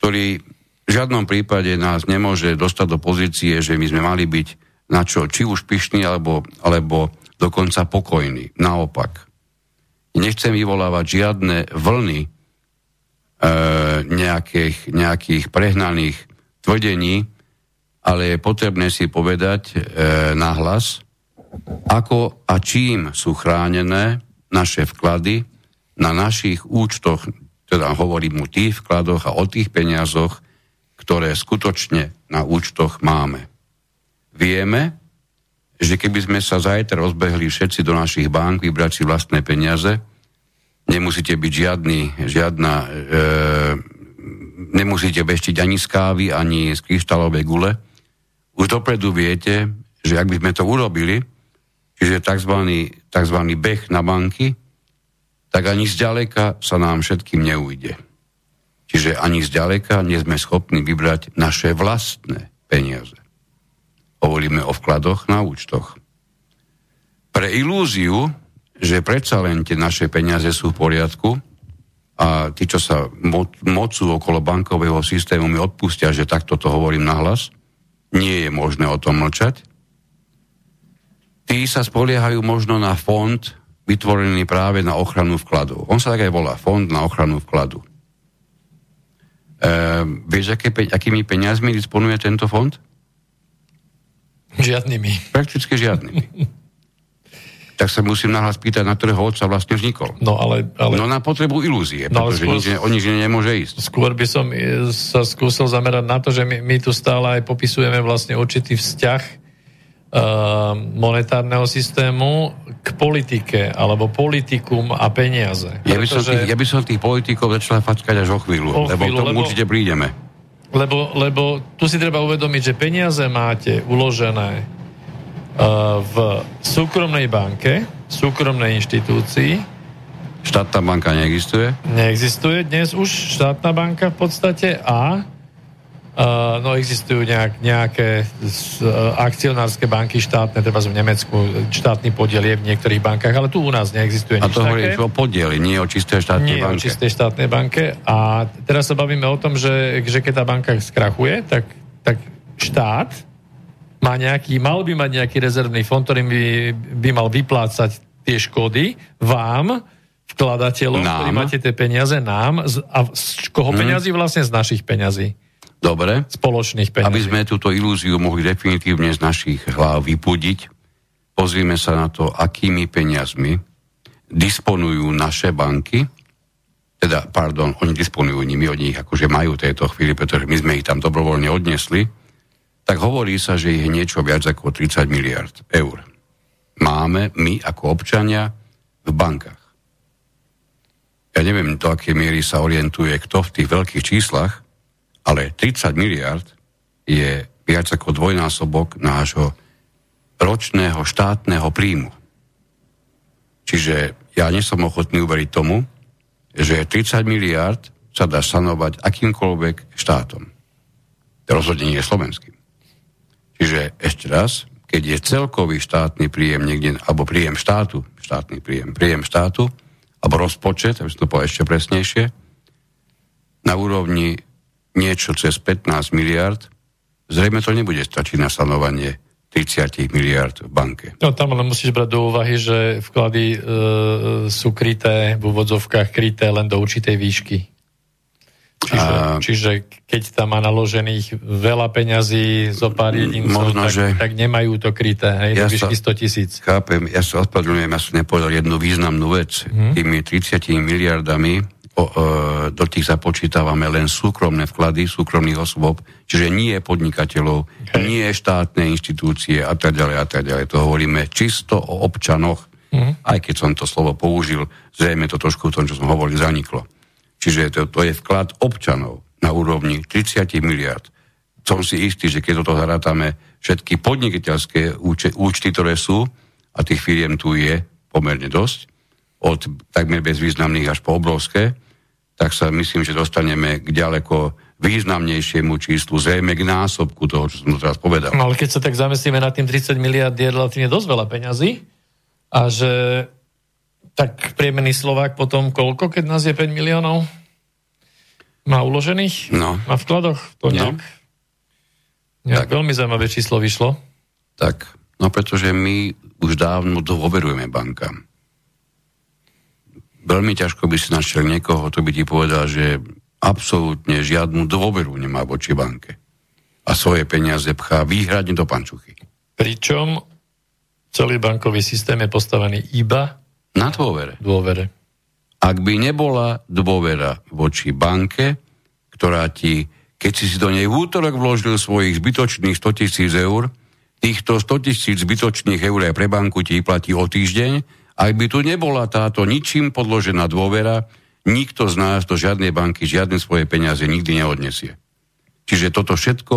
ktorý v žiadnom prípade nás nemôže dostať do pozície, že my sme mali byť na čo, či už pyšní, alebo, alebo dokonca pokojný. Naopak. Nechcem vyvolávať žiadne vlny e, nejakých, nejakých prehnaných tvrdení, ale je potrebné si povedať e, nahlas, ako a čím sú chránené naše vklady na našich účtoch, teda hovorím o tých vkladoch a o tých peniazoch, ktoré skutočne na účtoch máme. Vieme, že keby sme sa zajtra rozbehli všetci do našich bank, vybrať si vlastné peniaze, nemusíte byť žiadny, žiadna, e, nemusíte beštiť ani z kávy, ani z kryštálovej gule. Už dopredu viete, že ak by sme to urobili, čiže tzv. tzv. beh na banky, tak ani zďaleka sa nám všetkým neujde. Čiže ani zďaleka nie sme schopní vybrať naše vlastné peniaze. Hovoríme o vkladoch na účtoch. Pre ilúziu, že predsa len tie naše peniaze sú v poriadku a tí, čo sa mo- mocú okolo bankového systému, mi odpustia, že takto to hovorím nahlas, nie je možné o tom mlčať. Tí sa spoliehajú možno na fond vytvorený práve na ochranu vkladov. On sa tak aj volá, Fond na ochranu vkladu. E, vieš, aké, akými peniazmi disponuje tento fond? Žiadnymi. Prakticky žiadnymi. tak sa musím nahlas pýtať, na ktorého otca vlastne vznikol. No, ale, ale... no na potrebu ilúzie, no, pretože skôr, nič, o nič nemôže ísť. Skôr by som sa skúsil zamerať na to, že my, my tu stále aj popisujeme vlastne určitý vzťah monetárneho systému k politike, alebo politikum a peniaze. Ja by, som tých, ja by som tých politikov začal fackať až o chvíľu, o chvíľu lebo k tomu lebo... určite prídeme. Lebo, lebo tu si treba uvedomiť, že peniaze máte uložené uh, v súkromnej banke, súkromnej inštitúcii. Štátna banka neexistuje? Neexistuje dnes už štátna banka v podstate a Uh, no existujú nejak, nejaké uh, akcionárske banky štátne, treba v Nemecku štátny podiel je v niektorých bankách, ale tu u nás neexistuje nič A to hovoríš o podieli, nie o čistej štátnej nie banke. Nie o čistej štátnej banke. A teraz sa bavíme o tom, že, že keď tá banka skrachuje, tak, tak štát má nejaký, mal by mať nejaký rezervný fond, ktorým by, by mal vyplácať tie škody vám, vkladateľom, nám. ktorí máte tie peniaze, nám, z, a z koho hmm. peňazí? Vlastne z našich peňazí. Dobre. Spoločných peniazí. Aby sme túto ilúziu mohli definitívne z našich hlav vypudiť, pozrime sa na to, akými peniazmi disponujú naše banky, teda, pardon, oni disponujú nimi, oni ich akože majú tejto chvíli, pretože my sme ich tam dobrovoľne odnesli, tak hovorí sa, že ich je niečo viac ako 30 miliard eur. Máme my ako občania v bankách. Ja neviem, do akej miery sa orientuje kto v tých veľkých číslach, ale 30 miliard je viac ako dvojnásobok nášho ročného štátneho príjmu. Čiže ja nesom ochotný uveriť tomu, že 30 miliard sa dá sanovať akýmkoľvek štátom. Rozhodne nie slovenským. Čiže ešte raz, keď je celkový štátny príjem niekde, alebo príjem štátu, štátny príjem, príjem štátu, alebo rozpočet, aby som to povedal ešte presnejšie, na úrovni niečo cez 15 miliard, zrejme to nebude stačiť na stanovanie 30 miliard v banke. No tam ale musíš brať do úvahy, že vklady e, sú kryté, v úvodzovkách kryté len do určitej výšky. Čiže, a... čiže keď tam má naložených veľa peňazí zo pár jedincov, možno, tak, že... tak nemajú to kryté, hej, ja do výšky 100 tisíc. Chápem, ja sa odpadľujem, ja som nepovedal jednu významnú vec. Hmm. Tými 30 miliardami o, e, do tých započítavame len súkromné vklady súkromných osôb, čiže nie podnikateľov, okay. nie štátne inštitúcie a tak ďalej a tak ďalej. To hovoríme čisto o občanoch, mm. aj keď som to slovo použil, zrejme to trošku v tom, čo som hovoril, zaniklo. Čiže to, to je vklad občanov na úrovni 30 miliard. Som si istý, že keď toto zarátame všetky podnikateľské účty, ktoré sú, a tých firiem tu je pomerne dosť, od takmer bezvýznamných až po obrovské, tak sa myslím, že dostaneme k ďaleko významnejšiemu číslu, zrejme k násobku toho, čo som teraz povedal. No ale keď sa tak zamyslíme nad tým 30 miliard je relatívne dosť veľa peňazí a že tak priemerný Slovák potom koľko, keď nás je 5 miliónov? Má uložených? No. Má vkladoch? To no. nejak, no. nejak tak. veľmi zaujímavé číslo vyšlo. Tak, no pretože my už dávno dôverujeme bankám veľmi ťažko by si našiel niekoho, to by ti povedal, že absolútne žiadnu dôveru nemá voči banke. A svoje peniaze pchá výhradne do pančuchy. Pričom celý bankový systém je postavený iba na dôvere. dôvere. Ak by nebola dôvera voči banke, ktorá ti, keď si si do nej v útorok vložil svojich zbytočných 100 tisíc eur, týchto 100 tisíc zbytočných eur aj pre banku ti platí o týždeň, ak by tu nebola táto ničím podložená dôvera, nikto z nás do žiadnej banky žiadne svoje peniaze nikdy neodnesie. Čiže toto všetko,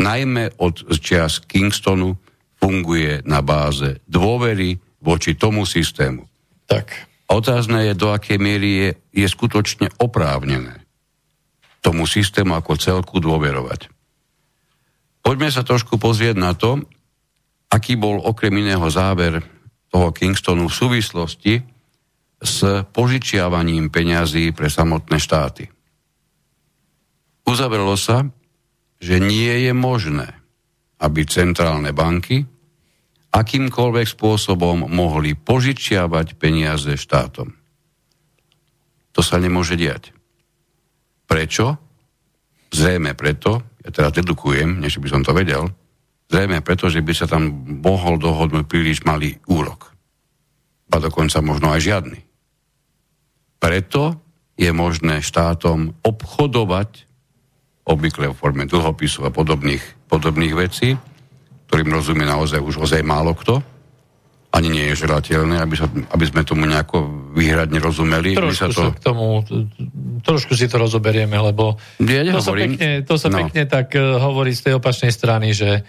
najmä od čias Kingstonu, funguje na báze dôvery voči tomu systému. Tak. Otázne je, do akej miery je, je skutočne oprávnené tomu systému ako celku dôverovať. Poďme sa trošku pozrieť na to, aký bol okrem iného záver toho Kingstonu v súvislosti s požičiavaním peňazí pre samotné štáty. Uzavrelo sa, že nie je možné, aby centrálne banky akýmkoľvek spôsobom mohli požičiavať peniaze štátom. To sa nemôže diať. Prečo? Zrejme preto, ja teraz dedukujem, než by som to vedel, Zrejme preto, že by sa tam mohol dohodnúť príliš malý úrok. A dokonca možno aj žiadny. Preto je možné štátom obchodovať obvykle v forme dlhopisu a podobných, podobných vecí, ktorým rozumie naozaj už ozaj málo kto. Ani nie je želateľné, aby, sa, aby sme tomu nejako výhradne rozumeli. Trošku sa to... K tomu, trošku si to rozoberieme, lebo ja to sa pekne, to sa no. pekne tak uh, hovorí z tej opačnej strany, že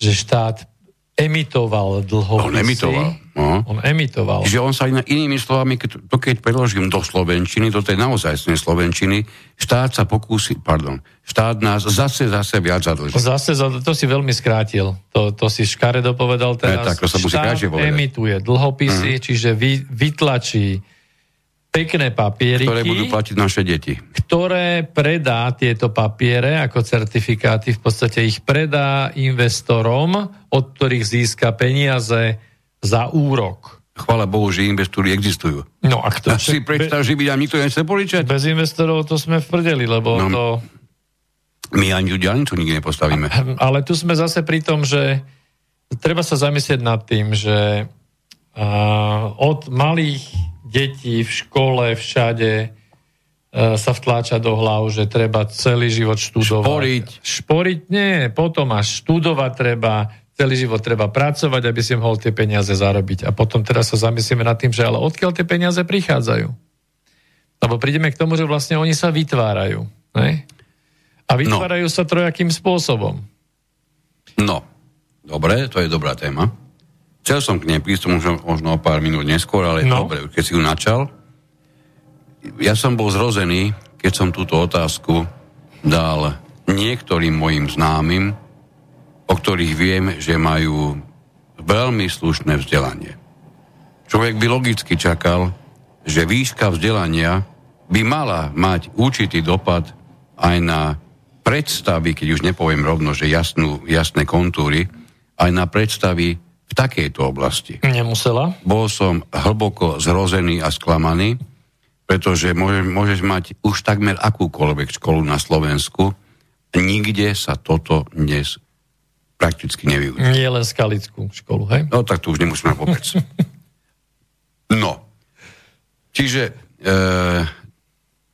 že štát emitoval dlhopisy. On emitoval. No. On emitoval. Že on sa iná, inými slovami, keď, to keď preložím do Slovenčiny, do tej naozaj Slovenčiny, štát sa pokúsi, pardon, štát nás zase, zase viac zadlží. Zase, to si veľmi skrátil. To, to si škaredo povedal teraz. Ne, tak, to sa musí štát emituje dlhopisy, mm. čiže vy, vytlačí pekné papieriky. Ktoré budú platiť naše deti. Ktoré predá tieto papiere ako certifikáty, v podstate ich predá investorom, od ktorých získa peniaze za úrok. Chvala Bohu, že investori existujú. No a kto... A si predstav, že by nám nikto nechce poličať? Bez investorov to sme v prdeli, lebo no, to... My ani diálnicu nikdy nepostavíme. Ale tu sme zase pri tom, že treba sa zamyslieť nad tým, že uh, od malých detí v škole, všade e, sa vtláča do hlav, že treba celý život študovať. Šporiť. Šporiť nie, potom až študovať treba, celý život treba pracovať, aby si mohol tie peniaze zarobiť. A potom teraz sa zamyslíme nad tým, že ale odkiaľ tie peniaze prichádzajú. Lebo prídeme k tomu, že vlastne oni sa vytvárajú. Ne? A vytvárajú no. sa trojakým spôsobom. No, dobre, to je dobrá téma. Chcel som k nej prísť, možno, možno o pár minút neskôr, ale no. dobre, keď si ju načal. Ja som bol zrozený, keď som túto otázku dal niektorým mojim známym, o ktorých viem, že majú veľmi slušné vzdelanie. Človek by logicky čakal, že výška vzdelania by mala mať určitý dopad aj na predstavy, keď už nepoviem rovno, že jasnú, jasné kontúry, aj na predstavy v takejto oblasti. Nemusela. Bol som hlboko zrozený a sklamaný, pretože môžeš, môžeš mať už takmer akúkoľvek školu na Slovensku, nikde sa toto dnes prakticky nevyučí. Nie len skalickú školu, hej? No tak tu už nemusíme vôbec. no. Čiže e,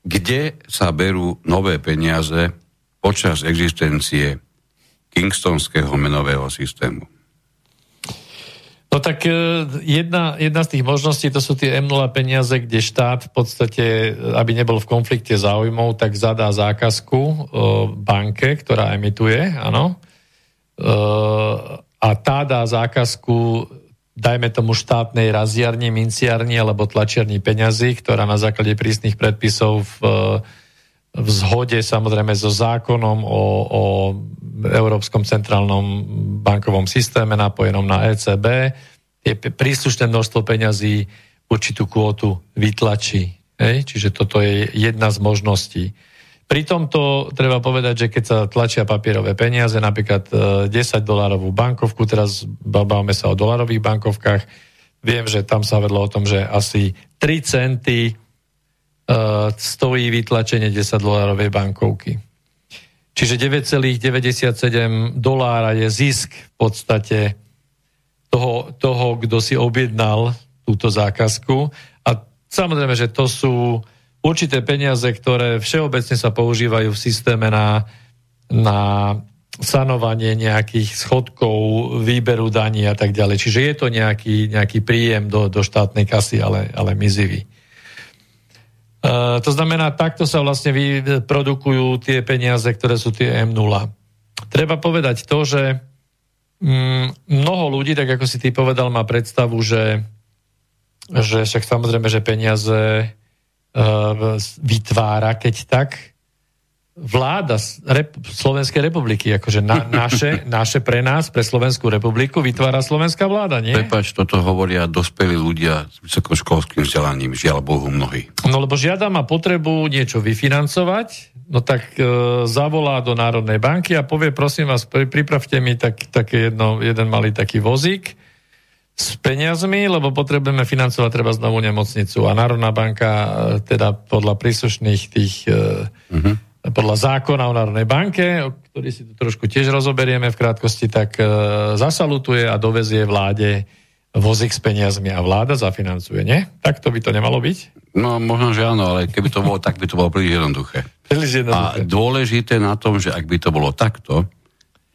kde sa berú nové peniaze počas existencie kingstonského menového systému? No tak e, jedna, jedna z tých možností to sú tie M0 peniaze, kde štát v podstate, aby nebol v konflikte záujmov, tak zadá zákazku e, banke, ktorá emituje, áno. E, a tá dá zákazku dajme tomu štátnej raziarni, minciarni alebo tlačiarni peňazí, ktorá na základe prísnych predpisov v, v zhode samozrejme so zákonom o, o Európskom centrálnom bankovom systéme napojenom na ECB je príslušné množstvo peňazí určitú kvótu vytlačí. Hej? Čiže toto je jedna z možností. Pri tomto treba povedať, že keď sa tlačia papierové peniaze, napríklad 10 e, bankovku, teraz bavíme sa o dolárových bankovkách, viem, že tam sa vedlo o tom, že asi 3 centy stojí vytlačenie 10 dolárovej bankovky. Čiže 9,97 dolára je zisk v podstate toho, toho, kto si objednal túto zákazku. A samozrejme, že to sú určité peniaze, ktoré všeobecne sa používajú v systéme na, na sanovanie nejakých schodkov, výberu daní a tak ďalej. Čiže je to nejaký, nejaký príjem do, do štátnej kasy, ale, ale mizivý. Uh, to znamená, takto sa vlastne vyprodukujú tie peniaze, ktoré sú tie M0. Treba povedať to, že mm, mnoho ľudí, tak ako si ty povedal, má predstavu, že, že však samozrejme, že peniaze uh, vytvára, keď tak, vláda Rep- Slovenskej republiky, akože na, naše, naše pre nás, pre Slovenskú republiku vytvára slovenská vláda, nie? Prepač, toto hovoria dospelí ľudia s vysokoškolským vzdelaním, žiaľ Bohu mnohí. No lebo žiada má potrebu niečo vyfinancovať, no tak e, zavolá do Národnej banky a povie, prosím vás, pri, pripravte mi tak, také jedno, jeden malý taký vozík, s peniazmi, lebo potrebujeme financovať treba znovu nemocnicu. A Národná banka e, teda podľa príslušných tých uh-huh podľa zákona o Národnej banke, o ktorý si tu trošku tiež rozoberieme v krátkosti, tak e, zasalutuje a dovezie vláde vozík s peniazmi a vláda zafinancuje, nie? Tak to by to nemalo byť? No možno, že áno, ale keby to bolo tak, by to bolo príliš jednoduché. Príliš jednoduché. A dôležité na tom, že ak by to bolo takto,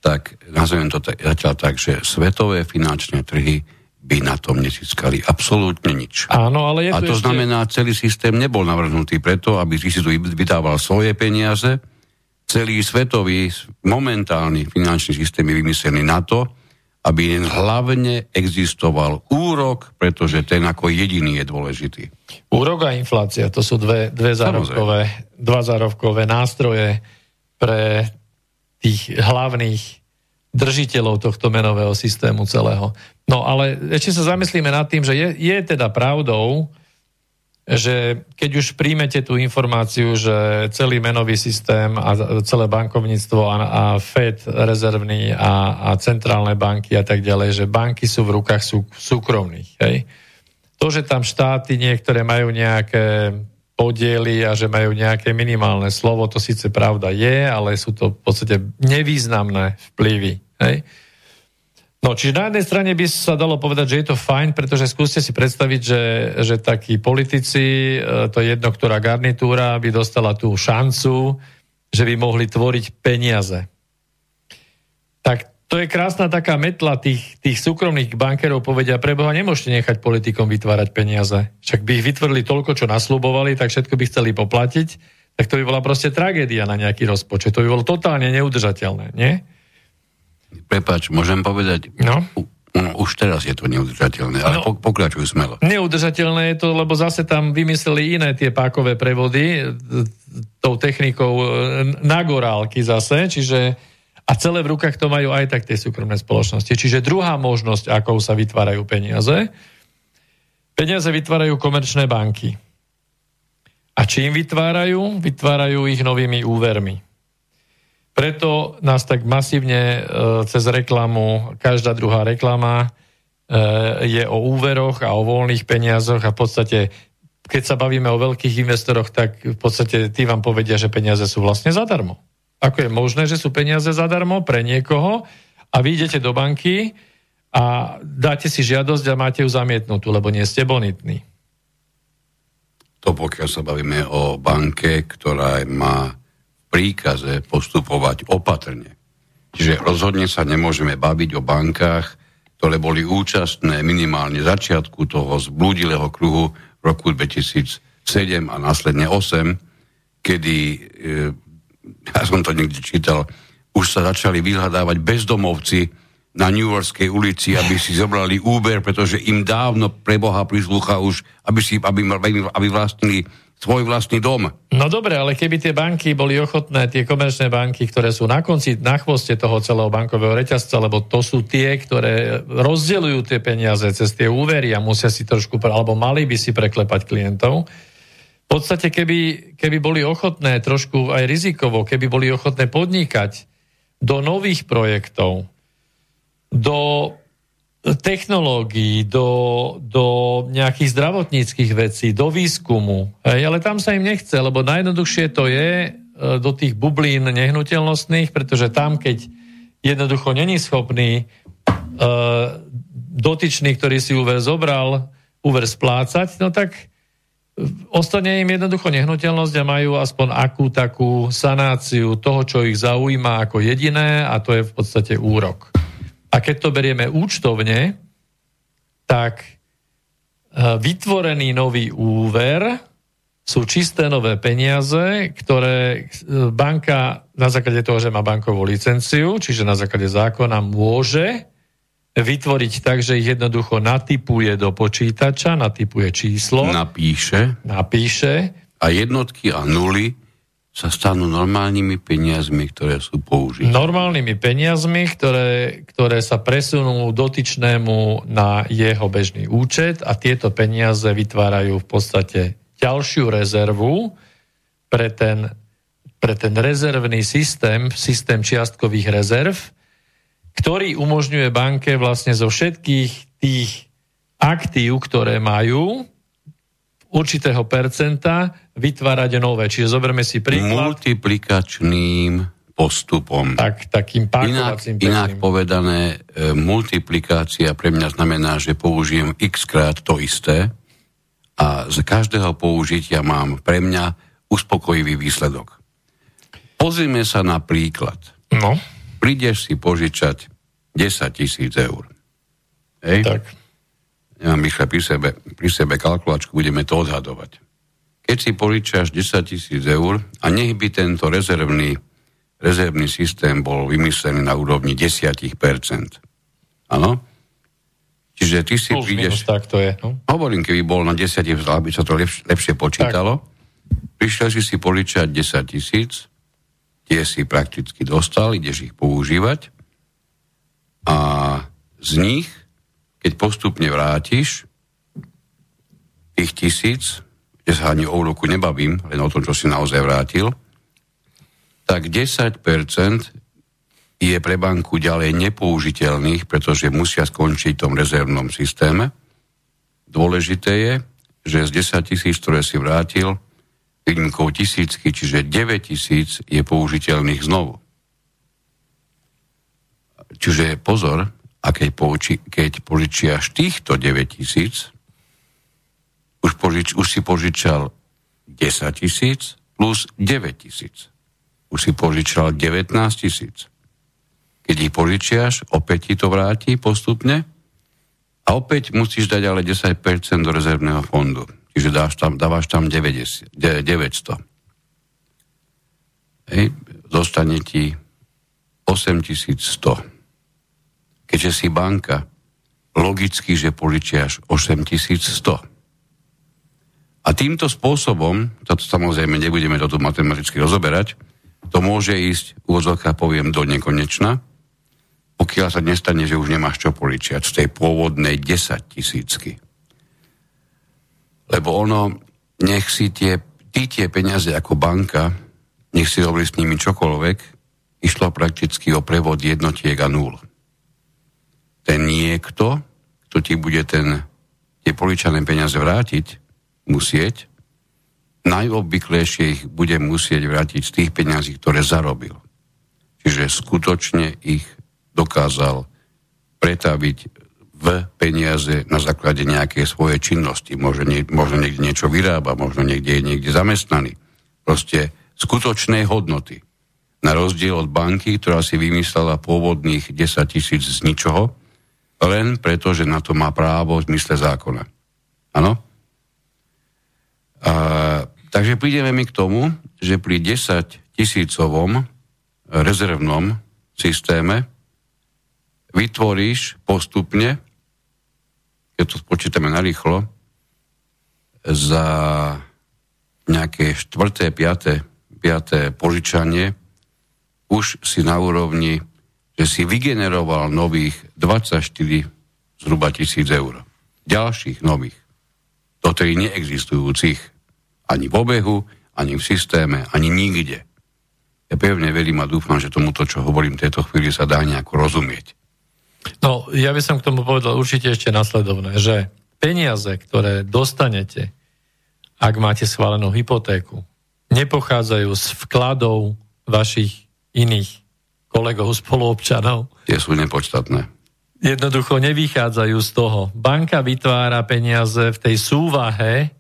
tak nazvem to zatiaľ tak, že svetové finančné trhy by na tom nezískali absolútne nič. Áno, ale je A to ešte... znamená, celý systém nebol navrhnutý preto, aby si tu vydával svoje peniaze. Celý svetový, momentálny finančný systém je vymyslený na to, aby hlavne existoval úrok, pretože ten ako jediný je dôležitý. Úrok a inflácia, to sú dve, dve zárovkové, dva zárovkové nástroje pre tých hlavných držiteľov tohto menového systému celého. No ale ešte sa zamyslíme nad tým, že je, je teda pravdou, že keď už príjmete tú informáciu, že celý menový systém a celé bankovníctvo a, a Fed rezervný a, a centrálne banky a tak ďalej, že banky sú v rukách sú, súkromných. Hej? To, že tam štáty niektoré majú nejaké podiely a že majú nejaké minimálne slovo, to síce pravda je, ale sú to v podstate nevýznamné vplyvy. Hej? No, čiže na jednej strane by sa dalo povedať, že je to fajn, pretože skúste si predstaviť, že, že takí politici, e, to je jedno, ktorá garnitúra, by dostala tú šancu, že by mohli tvoriť peniaze. Tak to je krásna taká metla tých, tých súkromných bankerov povedia, preboha nemôžete nechať politikom vytvárať peniaze. Však by ich vytvorili toľko, čo naslubovali, tak všetko by chceli poplatiť, tak to by bola proste tragédia na nejaký rozpočet. To by bolo totálne neudržateľné, nie? Prepač, môžem povedať? No. No, už teraz je to neudržateľné, ale no, pokračujú smelo. Neudržateľné je to, lebo zase tam vymysleli iné tie pákové prevody e, tou technikou e, nagorálky zase, čiže a celé v rukách to majú aj tak tie súkromné spoločnosti. Čiže druhá možnosť, ako sa vytvárajú peniaze, peniaze vytvárajú komerčné banky. A čím vytvárajú? Vytvárajú ich novými úvermi. Preto nás tak masívne e, cez reklamu, každá druhá reklama e, je o úveroch a o voľných peniazoch a v podstate, keď sa bavíme o veľkých investoroch, tak v podstate tí vám povedia, že peniaze sú vlastne zadarmo. Ako je možné, že sú peniaze zadarmo pre niekoho a vy idete do banky a dáte si žiadosť a máte ju zamietnutú, lebo nie ste bonitní. To pokiaľ sa bavíme o banke, ktorá má v príkaze postupovať opatrne. Čiže rozhodne sa nemôžeme baviť o bankách, ktoré boli účastné minimálne začiatku toho zblúdilého kruhu v roku 2007 a následne 8, kedy, e, ja som to niekde čítal, už sa začali vyhľadávať bezdomovci na New Yorkskej ulici, aby si zobrali Uber, pretože im dávno pre Boha prislúcha už, aby, si, aby, aby, vlastnili svoj vlastný dom. No dobre, ale keby tie banky boli ochotné, tie komerčné banky, ktoré sú na konci, na chvoste toho celého bankového reťazca, lebo to sú tie, ktoré rozdeľujú tie peniaze cez tie úvery a musia si trošku, alebo mali by si preklepať klientov. Podstate, keby, keby boli ochotné trošku aj rizikovo, keby boli ochotné podnikať do nových projektov, do technológií, do, do nejakých zdravotníckých vecí, do výskumu. Hej, ale tam sa im nechce, lebo najjednoduchšie to je e, do tých bublín nehnuteľnostných, pretože tam, keď jednoducho není schopný uh, dotyčný, ktorý si úver zobral, úver splácať, no tak ostane im jednoducho nehnuteľnosť a majú aspoň akú takú sanáciu toho, čo ich zaujíma ako jediné a to je v podstate úrok. A keď to berieme účtovne, tak e, vytvorený nový úver sú čisté nové peniaze, ktoré e, banka na základe toho, že má bankovú licenciu, čiže na základe zákona môže vytvoriť tak, že ich jednoducho natypuje do počítača, natypuje číslo. Napíše. Napíše. A jednotky a nuly sa stanú normálnymi peniazmi, ktoré sú použité. Normálnymi peniazmi, ktoré, ktoré sa presunú dotyčnému na jeho bežný účet a tieto peniaze vytvárajú v podstate ďalšiu rezervu pre ten, pre ten rezervný systém, systém čiastkových rezerv, ktorý umožňuje banke vlastne zo všetkých tých aktív, ktoré majú, určitého percenta vytvárať nové. Čiže zoberme si príklad. Multiplikačným postupom. Tak, takým pákovacím inak, inak povedané, e, multiplikácia pre mňa znamená, že použijem x krát to isté a z každého použitia mám pre mňa uspokojivý výsledok. Pozrime sa na príklad. No. Prídeš si požičať 10 tisíc eur. Hej? Tak ja mám Michal pri sebe, pri sebe kalkulačku, budeme to odhadovať. Keď si požičaš 10 tisíc eur a nech by tento rezervný, rezervný systém bol vymyslený na úrovni 10%. Áno? Čiže ty si Plus, prídeš... Minus, tak to je. No? Hovorím, keby bol na 10, aby sa to lepš, lepšie počítalo. Tak. Prišiel si si požičať 10 tisíc, tie si prakticky dostal, ideš ich používať a z nich keď postupne vrátiš tých tisíc, kde sa ani o úroku nebavím, len o tom, čo si naozaj vrátil, tak 10% je pre banku ďalej nepoužiteľných, pretože musia skončiť v tom rezervnom systéme. Dôležité je, že z 10 tisíc, ktoré si vrátil, výnimkou tisícky, čiže 9 tisíc je použiteľných znovu. Čiže pozor, a keď, pouči, keď požičiaš týchto 9 tisíc, už, požič, už si požičal 10 tisíc plus 9 tisíc. Už si požičal 19 tisíc. Keď ich požičiaš, opäť ti to vráti postupne a opäť musíš dať ale 10% do rezervného fondu. Čiže dáš tam, dávaš tam 90, 900. Hej, zostane ti 8100 keďže si banka, logicky, že požičiaš 8100. A týmto spôsobom, to samozrejme nebudeme to tu matematicky rozoberať, to môže ísť, úvodzovka poviem, do nekonečna, pokiaľ sa nestane, že už nemáš čo poličiať z tej pôvodnej 10 tisícky. Lebo ono, nech si tie tí tie peniaze ako banka, nech si robili s nimi čokoľvek, išlo prakticky o prevod jednotiek a nul. Ten niekto, kto ti bude ten, tie poličané peniaze vrátiť, musieť, najobvyklejšie ich bude musieť vrátiť z tých peňazí, ktoré zarobil. Čiže skutočne ich dokázal pretaviť v peniaze na základe nejakej svojej činnosti. Možno, nie, možno niekde niečo vyrába, možno niekde je niekde zamestnaný. Proste skutočnej hodnoty. Na rozdiel od banky, ktorá si vymyslela pôvodných 10 tisíc z ničoho, len preto, že na to má právo v zmysle zákona. Áno? takže prídeme mi k tomu, že pri 10 tisícovom rezervnom systéme vytvoríš postupne, keď to spočítame narýchlo, za nejaké štvrté, piaté, piaté požičanie už si na úrovni, že si vygeneroval nových 24 zhruba tisíc eur. Ďalších nových, tých neexistujúcich ani v obehu, ani v systéme, ani nikde. Ja pevne verím a dúfam, že tomuto, čo hovorím v tejto chvíli, sa dá nejako rozumieť. No, ja by som k tomu povedal určite ešte nasledovné, že peniaze, ktoré dostanete, ak máte schválenú hypotéku, nepochádzajú z vkladov vašich iných kolegov, spoluobčanov. Tie sú nepodstatné. Jednoducho nevychádzajú z toho. Banka vytvára peniaze v tej súvahe,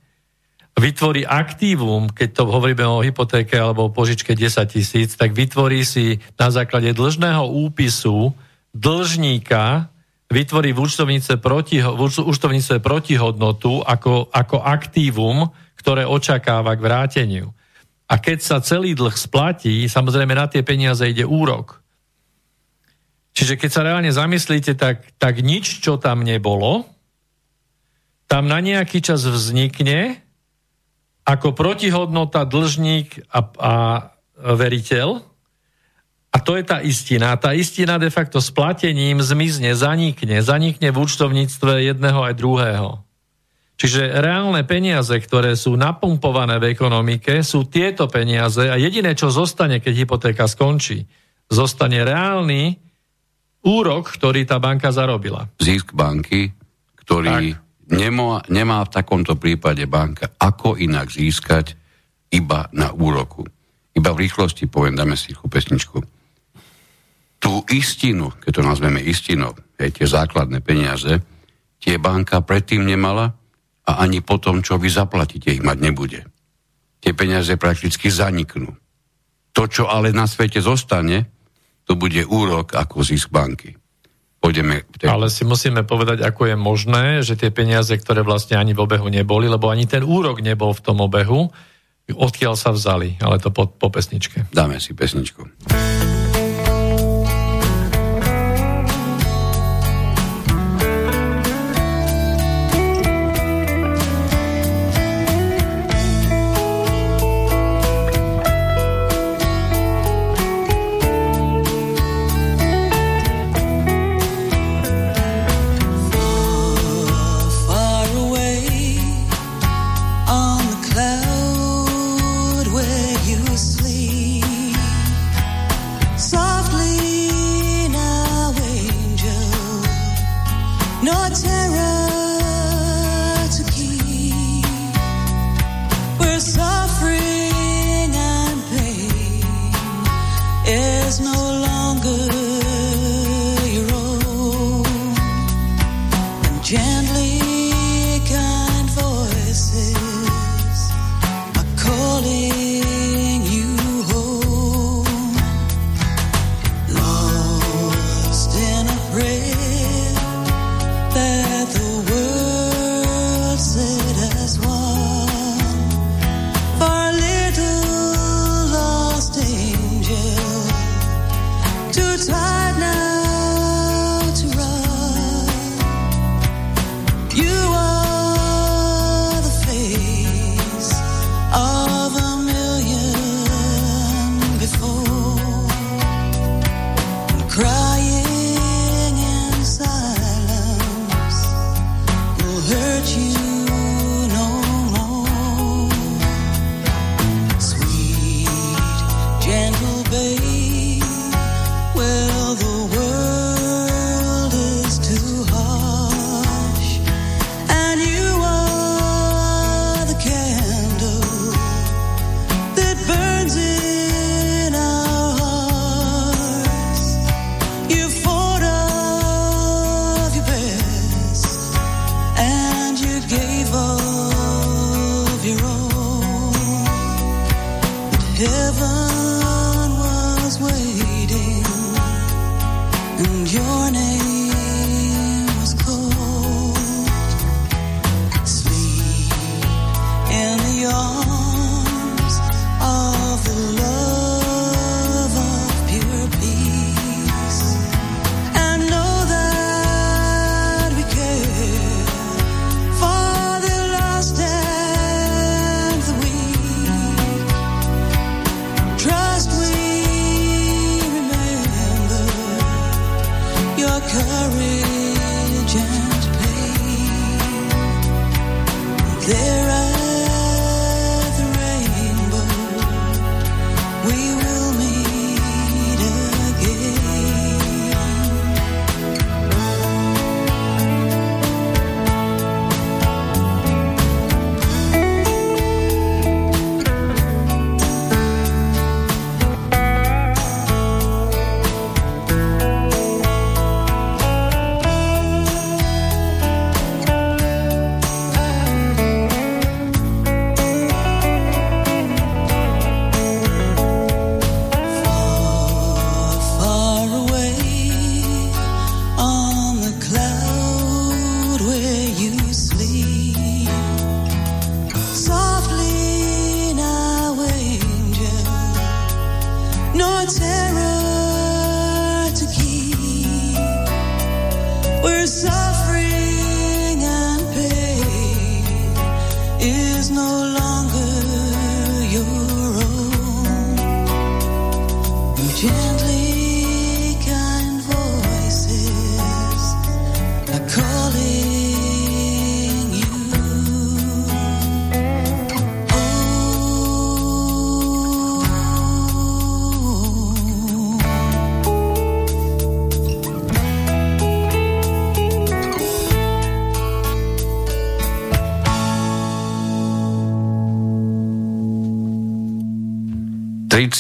vytvorí aktívum, keď to hovoríme o hypotéke alebo o požičke 10 tisíc, tak vytvorí si na základe dlžného úpisu dlžníka, vytvorí v účtovnice, proti, v účtovnice protihodnotu ako, ako aktívum, ktoré očakáva k vráteniu. A keď sa celý dlh splatí, samozrejme na tie peniaze ide úrok. Čiže keď sa reálne zamyslíte, tak, tak nič, čo tam nebolo, tam na nejaký čas vznikne ako protihodnota dlžník a, a veriteľ. A to je tá istina. Tá istina de facto s platením zmizne, zanikne. Zanikne v účtovníctve jedného aj druhého. Čiže reálne peniaze, ktoré sú napumpované v ekonomike, sú tieto peniaze a jediné, čo zostane, keď hypotéka skončí, zostane reálny úrok, ktorý tá banka zarobila. Zisk banky, ktorý tak nemá, nemá v takomto prípade banka ako inak získať iba na úroku. Iba v rýchlosti poviem, dáme si pesničku. Tú istinu, keď to nazveme istinou, hej, tie základné peniaze, tie banka predtým nemala a ani potom, čo vy zaplatíte, ich mať nebude. Tie peniaze prakticky zaniknú. To, čo ale na svete zostane, to bude úrok ako zisk banky pôjdeme... Tej... Ale si musíme povedať, ako je možné, že tie peniaze, ktoré vlastne ani v obehu neboli, lebo ani ten úrok nebol v tom obehu, odkiaľ sa vzali, ale to po, po pesničke. Dáme si pesničku.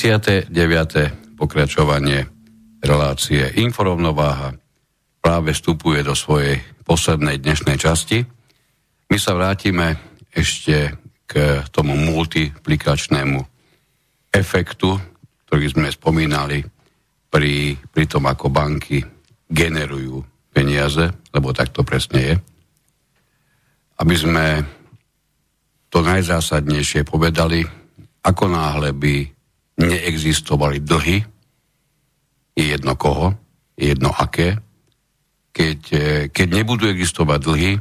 39. pokračovanie relácie Inforovnováha práve vstupuje do svojej poslednej dnešnej časti. My sa vrátime ešte k tomu multiplikačnému efektu, ktorý sme spomínali pri, pri tom, ako banky generujú peniaze, lebo tak to presne je. Aby sme to najzásadnejšie povedali, ako náhle by neexistovali dlhy, je jedno koho, je jedno aké, keď, e, keď nebudú existovať dlhy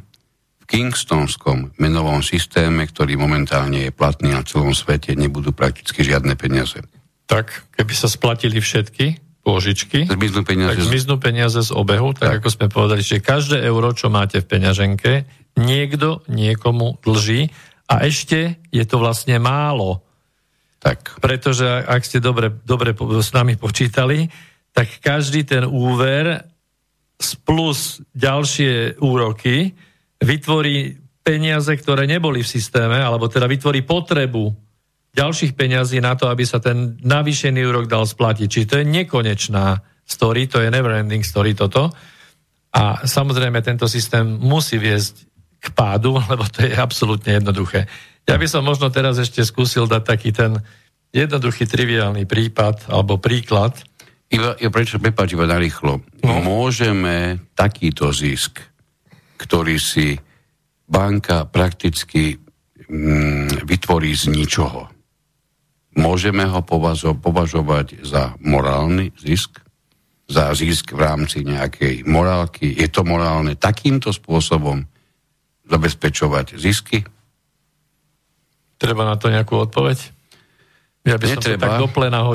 v Kingstonskom menovom systéme, ktorý momentálne je platný na celom svete, nebudú prakticky žiadne peniaze. Tak, keby sa splatili všetky pôžičky, zmiznú peniaze, tak zmiznú peniaze z obehu, tak, tak. ako sme povedali, že každé euro, čo máte v peňaženke, niekto niekomu dlží a ešte je to vlastne málo tak. Pretože ak ste dobre, dobre s nami počítali, tak každý ten úver plus ďalšie úroky vytvorí peniaze, ktoré neboli v systéme, alebo teda vytvorí potrebu ďalších peňazí na to, aby sa ten navýšený úrok dal splatiť. Čiže to je nekonečná story, to je never ending story toto. A samozrejme tento systém musí viesť k pádu, lebo to je absolútne jednoduché. Ja by som možno teraz ešte skúsil dať taký ten jednoduchý, triviálny prípad alebo príklad. Iba, ja prečo, prepáč, iba narýchlo. No. Môžeme takýto zisk, ktorý si banka prakticky mm, vytvorí z ničoho. Môžeme ho považo, považovať za morálny zisk? Za zisk v rámci nejakej morálky? Je to morálne takýmto spôsobom zabezpečovať zisky? Treba na to nejakú odpoveď? Ja by Netreba, som to tak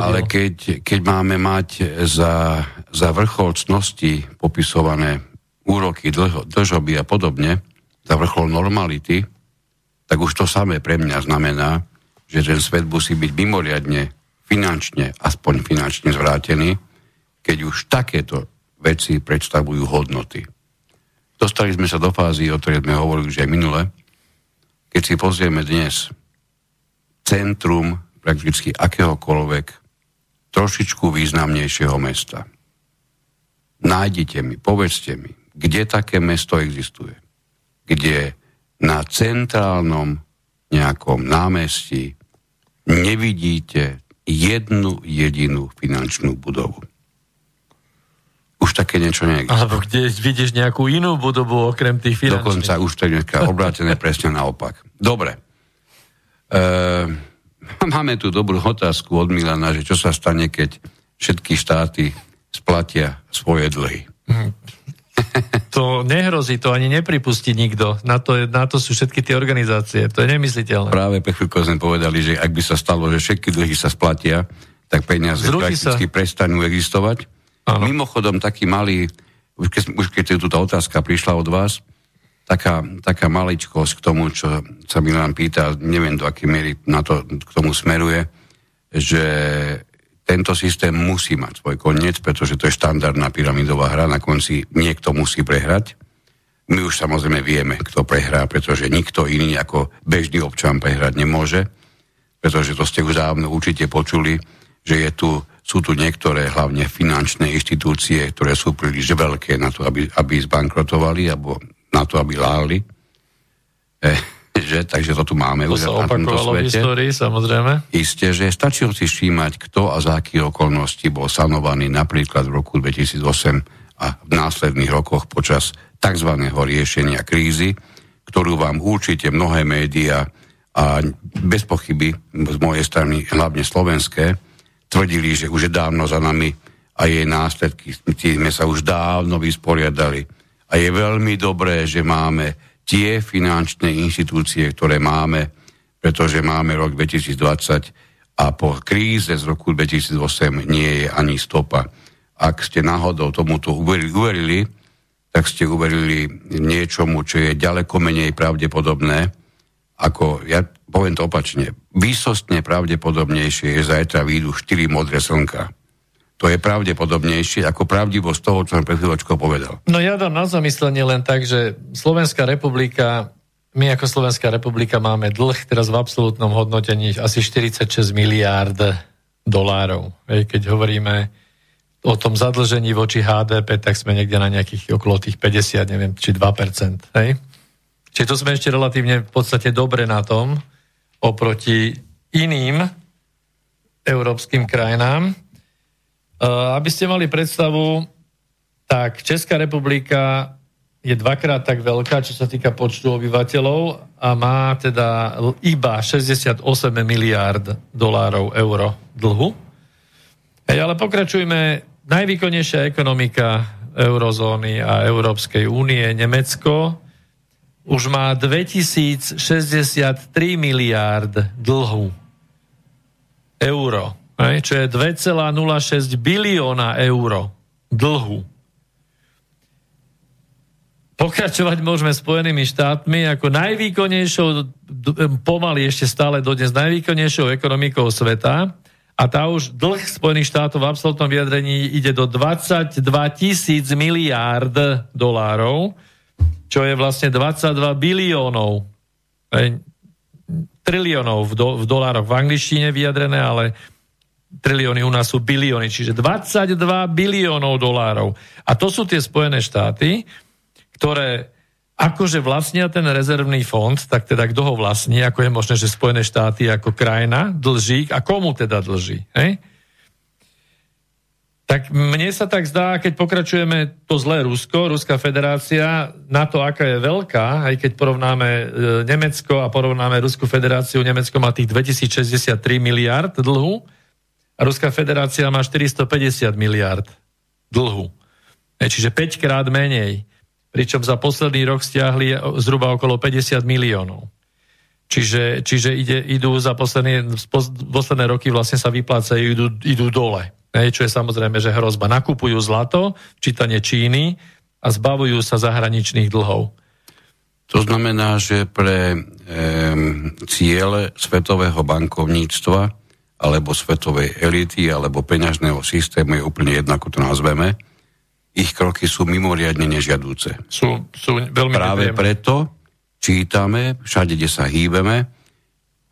ale keď, keď máme mať za, za vrchol cnosti popisované úroky, dlho, dlžoby a podobne, za vrchol normality, tak už to samé pre mňa znamená, že ten svet musí byť mimoriadne finančne, aspoň finančne zvrátený, keď už takéto veci predstavujú hodnoty. Dostali sme sa do fázy, o ktorej sme hovorili už aj minule, keď si pozrieme dnes centrum prakticky akéhokoľvek trošičku významnejšieho mesta. Nájdite mi, povedzte mi, kde také mesto existuje. Kde na centrálnom nejakom námestí nevidíte jednu jedinú finančnú budovu. Už také niečo neexistuje. Alebo kde vidíš nejakú inú budovu okrem tých finančných. Dokonca už to je obrátené presne naopak. Dobre. E, máme tu dobrú otázku od Milana, že čo sa stane, keď všetky štáty splatia svoje dlhy. Mhm. To nehrozí, to ani nepripustí nikto. Na to, je, na to sú všetky tie organizácie. To je nemysliteľné. Práve pre chvíľku sme povedali, že ak by sa stalo, že všetky dlhy sa splatia, tak peniaze Zruší prakticky sa. prestanú existovať. Ano. Mimochodom, taký malý, už keď, už keď túto otázka prišla od vás, taká, taká maličkosť k tomu, čo sa Milan pýta, neviem do akej miery na to k tomu smeruje, že tento systém musí mať svoj koniec, pretože to je štandardná pyramidová hra, na konci niekto musí prehrať. My už samozrejme vieme, kto prehrá, pretože nikto iný ako bežný občan prehrať nemôže, pretože to ste už dávno určite počuli, že je tu, sú tu niektoré hlavne finančné inštitúcie, ktoré sú príliš veľké na to, aby, aby zbankrotovali alebo na to, aby láli. Eh, že, takže to tu máme to už sa na tomto svete. v histórii, samozrejme. Isté, že stačí si všímať, kto a za akých okolností bol sanovaný napríklad v roku 2008 a v následných rokoch počas tzv. riešenia krízy, ktorú vám určite mnohé médiá a bez pochyby z mojej strany, hlavne slovenské, tvrdili, že už je dávno za nami a jej následky, sme sa už dávno vysporiadali. A je veľmi dobré, že máme tie finančné inštitúcie, ktoré máme, pretože máme rok 2020 a po kríze z roku 2008 nie je ani stopa. Ak ste náhodou tomuto uverili, uverili tak ste uverili niečomu, čo je ďaleko menej pravdepodobné, ako, ja poviem to opačne, výsostne pravdepodobnejšie je zajtra výjdu 4 modré slnka to je pravdepodobnejšie ako pravdivosť toho, čo som pred chvíľočkou povedal. No ja dám na zamyslenie len tak, že Slovenská republika, my ako Slovenská republika máme dlh teraz v absolútnom hodnotení asi 46 miliárd dolárov. Keď hovoríme o tom zadlžení voči HDP, tak sme niekde na nejakých okolo tých 50, neviem, či 2%. Hej? Čiže to sme ešte relatívne v podstate dobre na tom oproti iným európskym krajinám. Eh, aby ste mali predstavu, tak Česká republika je dvakrát tak veľká, čo sa týka počtu obyvateľov a má teda iba 68 miliárd dolárov euro dlhu. Hej, ale pokračujme. Najvýkonnejšia ekonomika eurozóny a Európskej únie, Nemecko, už má 2063 miliárd dlhu. Euro. Čo je 2,06 bilióna eur dlhu. Pokračovať môžeme Spojenými štátmi ako najvýkonnejšou, pomaly ešte stále dodnes najvýkonnejšou ekonomikou sveta. A tá už dlh Spojených štátov v absolútnom vyjadrení ide do 22 tisíc miliárd dolárov, čo je vlastne 22 biliónov triliónov v, do, v dolároch v angličtine vyjadrené, ale trilióny, u nás sú bilióny, čiže 22 biliónov dolárov. A to sú tie Spojené štáty, ktoré akože vlastnia ten rezervný fond, tak teda kto ho vlastní, ako je možné, že Spojené štáty ako krajina dlží a komu teda dlží. Hej? Tak mne sa tak zdá, keď pokračujeme to zlé Rusko, Ruská federácia, na to, aká je veľká, aj keď porovnáme e, Nemecko a porovnáme Ruskú federáciu, Nemecko má tých 2063 miliard dlhu, a Ruská federácia má 450 miliard dlhu. Čiže 5 krát menej. Pričom za posledný rok stiahli zhruba okolo 50 miliónov. Čiže, čiže ide, idú za posledné, posledné roky vlastne sa vyplácajú, idú, idú dole. Čo je samozrejme, že hrozba. Nakupujú zlato, čítanie Číny a zbavujú sa zahraničných dlhov. To znamená, že pre e, ciele svetového bankovníctva alebo svetovej elity, alebo peňažného systému, je úplne jedno, ako to nazveme, ich kroky sú mimoriadne nežiadúce. Sú, sú veľmi Práve nepríjemné. preto čítame, všade, kde sa hýbeme,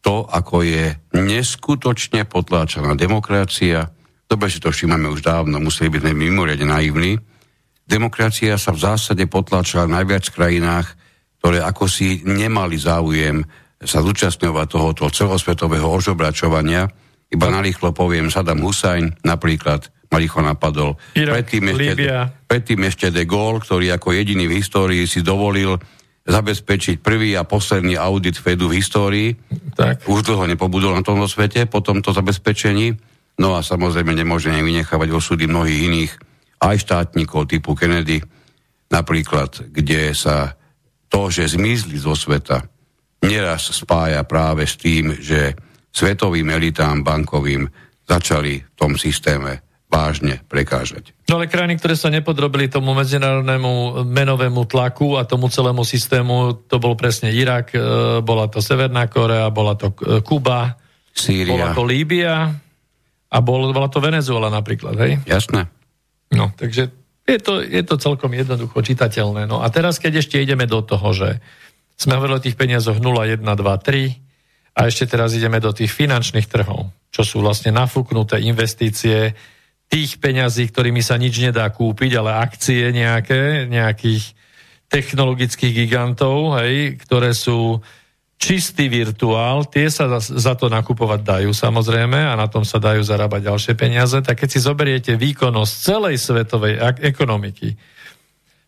to, ako je neskutočne potláčaná demokracia. Dobre si to všímame už dávno, museli byť mimoriadne naivní. Demokracia sa v zásade potláčala v najviac krajinách, ktoré ako si nemali záujem sa zúčastňovať tohoto celosvetového ožobračovania, Iba narýchlo poviem, Saddam Hussein napríklad ma rýchlo napadol. Irak, predtým, ešte, predtým ešte de Gaulle, ktorý ako jediný v histórii si dovolil zabezpečiť prvý a posledný audit Fedu v histórii. Tak. Už dlho nepobudol na tomto svete po tomto zabezpečení. No a samozrejme nemôžeme vynechávať osudy mnohých iných aj štátnikov typu Kennedy, napríklad, kde sa to, že zmizli zo sveta, neraz spája práve s tým, že svetovým elitám bankovým začali v tom systéme vážne prekážať. No ale krajiny, ktoré sa nepodrobili tomu medzinárodnému menovému tlaku a tomu celému systému, to bol presne Irak, e, bola to Severná Korea, bola to Kuba, Sýria. bola to Líbia a bol, bola to Venezuela napríklad, hej? Jasné. No, takže je to, je to celkom jednoducho čitateľné. No a teraz, keď ešte ideme do toho, že sme hovorili o tých peniazoch 0, 1, 2, 3 a ešte teraz ideme do tých finančných trhov, čo sú vlastne nafúknuté investície, tých peňazí, ktorými sa nič nedá kúpiť, ale akcie nejaké, nejakých technologických gigantov, hej, ktoré sú čistý virtuál, tie sa za to nakupovať dajú samozrejme a na tom sa dajú zarábať ďalšie peniaze, tak keď si zoberiete výkonnosť celej svetovej ekonomiky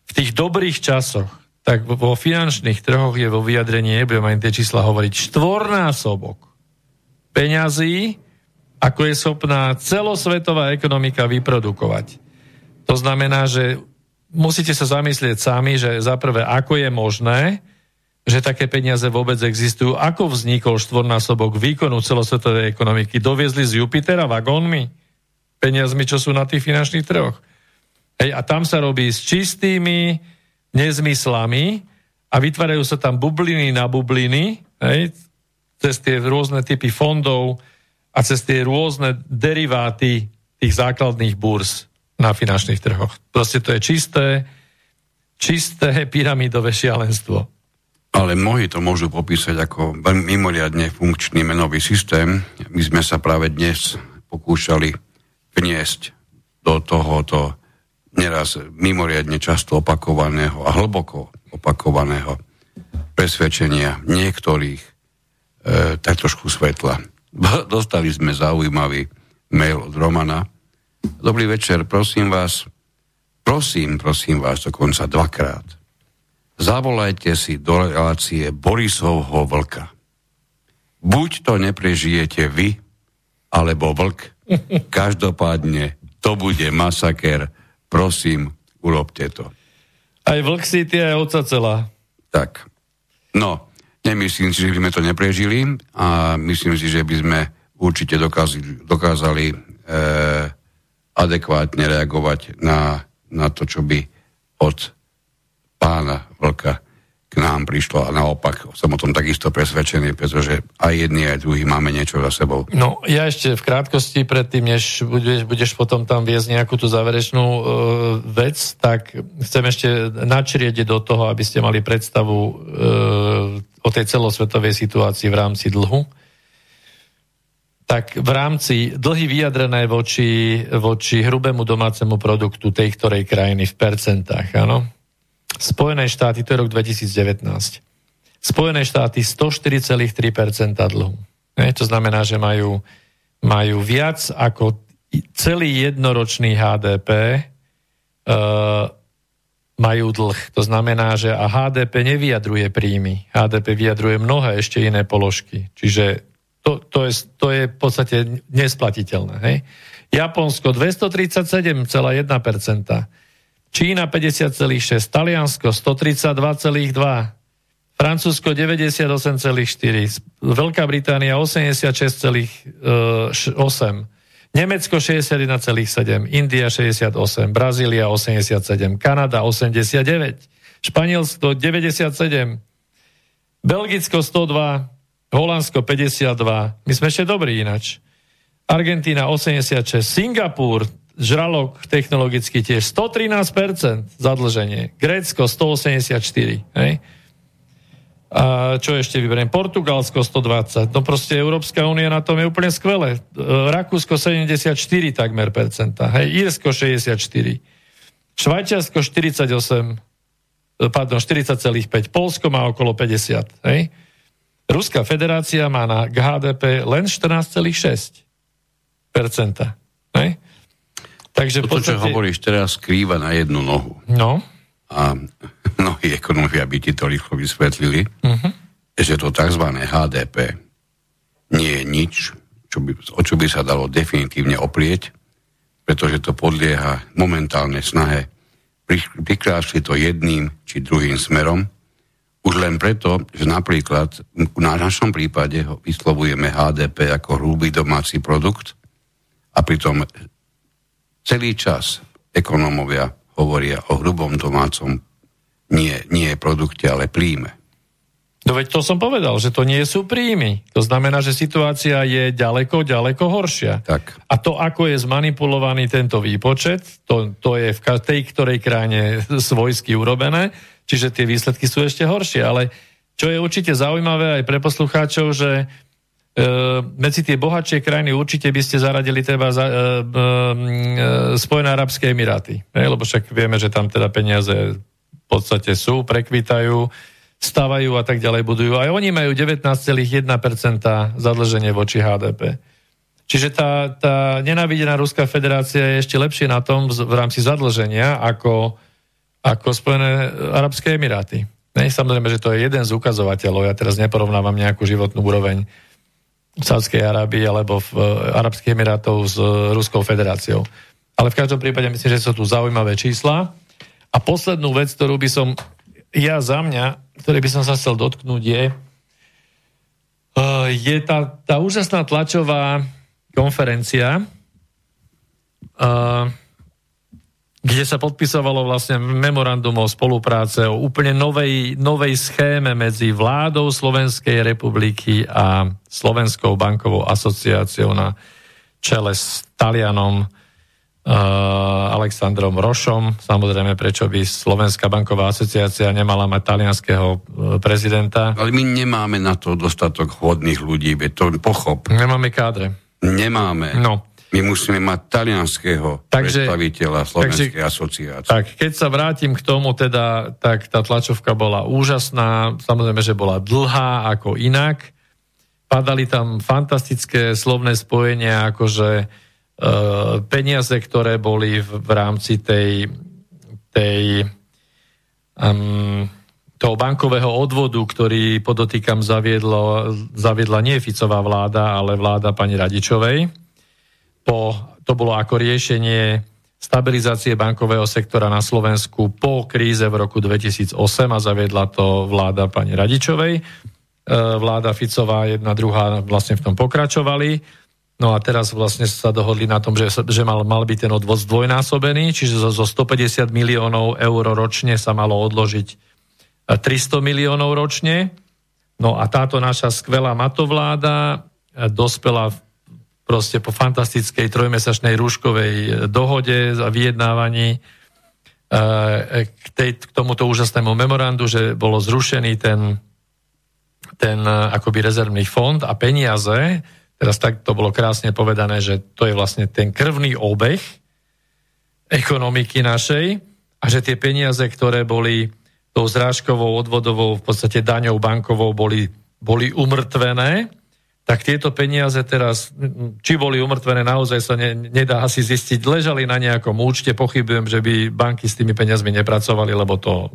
v tých dobrých časoch, tak vo finančných trhoch je vo vyjadrení, nebudem ani tie čísla hovoriť, štvornásobok peňazí, ako je schopná celosvetová ekonomika vyprodukovať. To znamená, že musíte sa zamyslieť sami, že zaprvé, ako je možné, že také peniaze vôbec existujú. Ako vznikol štvornásobok výkonu celosvetovej ekonomiky? Doviezli z Jupitera vagónmi? Peniazmi, čo sú na tých finančných trhoch. Hej, a tam sa robí s čistými nezmyslami a vytvárajú sa tam bubliny na bubliny, hej, cez tie rôzne typy fondov, a cez tie rôzne deriváty tých základných burs na finančných trhoch. Proste to je čisté, čisté pyramidové šialenstvo. Ale mnohí to môžu popísať ako mimoriadne funkčný menový systém. My sme sa práve dnes pokúšali vniesť do tohoto neraz mimoriadne často opakovaného a hlboko opakovaného presvedčenia niektorých e, tak trošku svetla. Dostali sme zaujímavý mail od Romana. Dobrý večer, prosím vás, prosím, prosím vás dokonca dvakrát. Zavolajte si do relácie Borisovho vlka. Buď to neprežijete vy, alebo vlk. Každopádne to bude masaker. Prosím, urobte to. Aj vlk si tie, aj oca celá. Tak. No, Nemyslím si, že by sme to neprežili a myslím si, že by sme určite dokázali, dokázali e, adekvátne reagovať na, na to, čo by od pána Vlka k nám prišlo a naopak som o tom takisto presvedčený, pretože aj jedni, aj druhý máme niečo za sebou. No, ja ešte v krátkosti predtým, než budeš, budeš potom tam viesť nejakú tú záverečnú e, vec, tak chcem ešte načrieť do toho, aby ste mali predstavu e, o tej celosvetovej situácii v rámci dlhu. Tak v rámci dlhy vyjadrené voči, voči hrubému domácemu produktu tej ktorej krajiny v percentách, áno? Spojené štáty, to je rok 2019. Spojené štáty 104,3% dlhu. Ne, to znamená, že majú, majú viac ako celý jednoročný HDP e, majú dlh. To znamená, že a HDP nevyjadruje príjmy. HDP vyjadruje mnohé ešte iné položky. Čiže to, to, je, to je v podstate nesplatiteľné. Hej? Japonsko 237,1%. Čína 50,6, Taliansko 132,2, Francúzsko 98,4, Veľká Británia 86,8, Nemecko 61,7, India 68, Brazília 87, Kanada 89, Španielsko 97, Belgicko 102, Holandsko 52, my sme ešte dobrí inač. Argentína 86, Singapur žralok technologicky tiež 113% zadlženie. Grécko 184. Hej? A čo ešte vyberiem? Portugalsko 120. No proste Európska únia na tom je úplne skvelé. Rakúsko 74 takmer percenta. Hej? Írsko 64. Švajčiarsko 48 pardon, 40,5. Polsko má okolo 50. Hej? Ruská federácia má na HDP len 14,6. Hej? Takže Toto, podstate... čo hovoríš teraz, skrýva na jednu nohu. No. A mnohí ekonomia by ti to rýchlo vysvetlili, uh-huh. že to tzv. HDP nie je nič, čo by, o čo by sa dalo definitívne oprieť, pretože to podlieha momentálnej snahe prikrášli to jedným či druhým smerom, už len preto, že napríklad na našom prípade vyslovujeme HDP ako hrubý domáci produkt a pritom Celý čas ekonómovia hovoria o hrubom domácom nie, nie produkte, ale príjme. No veď to som povedal, že to nie sú príjmy. To znamená, že situácia je ďaleko, ďaleko horšia. Tak. A to, ako je zmanipulovaný tento výpočet, to, to je v tej ktorej krajine svojsky urobené, čiže tie výsledky sú ešte horšie. Ale čo je určite zaujímavé aj pre poslucháčov, že E, medzi tie bohatšie krajiny určite by ste zaradili treba za, e, e, Spojené Arabské Emiráty. Ne? Lebo však vieme, že tam teda peniaze v podstate sú, prekvitajú, stavajú a tak ďalej budujú. Aj oni majú 19,1% zadlženie voči HDP. Čiže tá, tá nenávidená Ruská federácia je ešte lepšie na tom v rámci zadlženia ako, ako Spojené Arabské Emiráty. Ne? Samozrejme, že to je jeden z ukazovateľov. Ja teraz neporovnávam nejakú životnú úroveň Sádskej Arábii alebo v eh, Arabských Emirátov s eh, Ruskou federáciou. Ale v každom prípade myslím, že sú tu zaujímavé čísla. A poslednú vec, ktorú by som ja za mňa, ktorý by som sa chcel dotknúť, je, eh, je tá, tá úžasná tlačová konferencia, kde sa podpisovalo vlastne memorandum o spolupráce, o úplne novej, novej schéme medzi vládou Slovenskej republiky a Slovenskou bankovou asociáciou na čele s Talianom uh, Aleksandrom Rošom. Samozrejme, prečo by Slovenská banková asociácia nemala mať talianského uh, prezidenta. Ale my nemáme na to dostatok hodných ľudí, to pochop. Nemáme kádre. Nemáme. No. My musíme mať talianského takže, predstaviteľa Slovenskej takže, asociácie. Tak, keď sa vrátim k tomu, teda, tak tá tlačovka bola úžasná, samozrejme, že bola dlhá ako inak. Padali tam fantastické slovné spojenia, akože e, peniaze, ktoré boli v, v rámci tej, tej um, toho bankového odvodu, ktorý podotýkam zaviedlo, zaviedla nie Ficová vláda, ale vláda pani Radičovej po, to bolo ako riešenie stabilizácie bankového sektora na Slovensku po kríze v roku 2008 a zaviedla to vláda pani Radičovej. E, vláda Ficová jedna, druhá vlastne v tom pokračovali. No a teraz vlastne sa dohodli na tom, že, že mal, mal byť ten odvoz dvojnásobený, čiže zo, zo 150 miliónov eur ročne sa malo odložiť 300 e, miliónov ročne. No a táto naša skvelá matovláda e, dospela v proste po fantastickej trojmesačnej rúškovej e, dohode a vyjednávaní e, k, tej, k tomuto úžasnému memorandu, že bolo zrušený ten, ten akoby rezervný fond a peniaze, teraz tak to bolo krásne povedané, že to je vlastne ten krvný obeh ekonomiky našej a že tie peniaze, ktoré boli tou zrážkovou, odvodovou, v podstate daňou bankovou, boli, boli umrtvené tak tieto peniaze teraz, či boli umrtvené, naozaj sa ne, nedá asi zistiť. Ležali na nejakom účte, pochybujem, že by banky s tými peniazmi nepracovali, lebo to,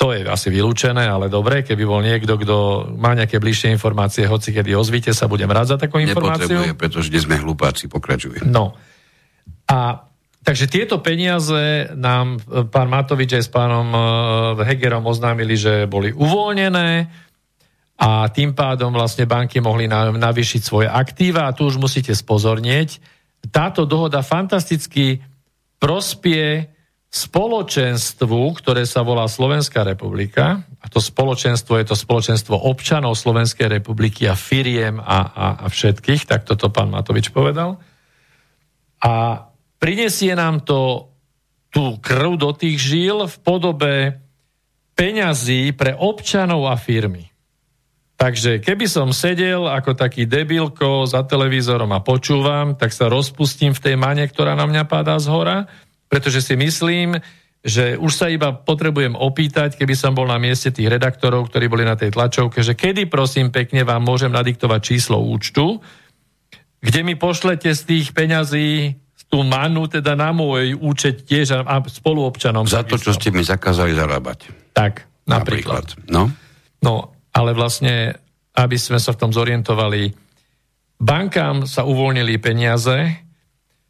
to je asi vylúčené, ale dobre, keby bol niekto, kto má nejaké bližšie informácie, hoci kedy ozvite sa, budem rád za takú informáciu. Pretože nie sme hlupáci, pokračuje. No. A takže tieto peniaze nám pán Matovič aj s pánom eh, Hegerom oznámili, že boli uvoľnené, a tým pádom vlastne banky mohli navýšiť svoje aktíva a tu už musíte spozornieť. Táto dohoda fantasticky prospie spoločenstvu, ktoré sa volá Slovenská republika, a to spoločenstvo je to spoločenstvo občanov Slovenskej republiky a firiem a, a, a všetkých, tak toto pán Matovič povedal. A prinesie nám to tú krv do tých žíl v podobe peňazí pre občanov a firmy. Takže keby som sedel ako taký debilko za televízorom a počúvam, tak sa rozpustím v tej mane, ktorá na mňa padá z hora, pretože si myslím, že už sa iba potrebujem opýtať, keby som bol na mieste tých redaktorov, ktorí boli na tej tlačovke, že kedy prosím pekne vám môžem nadiktovať číslo účtu, kde mi pošlete z tých peňazí tú manu teda na môj účet tiež a spoluobčanom. Za to, čo ste mi zakázali zarábať. Tak, napríklad. napríklad. No. no, ale vlastne, aby sme sa v tom zorientovali, bankám sa uvoľnili peniaze,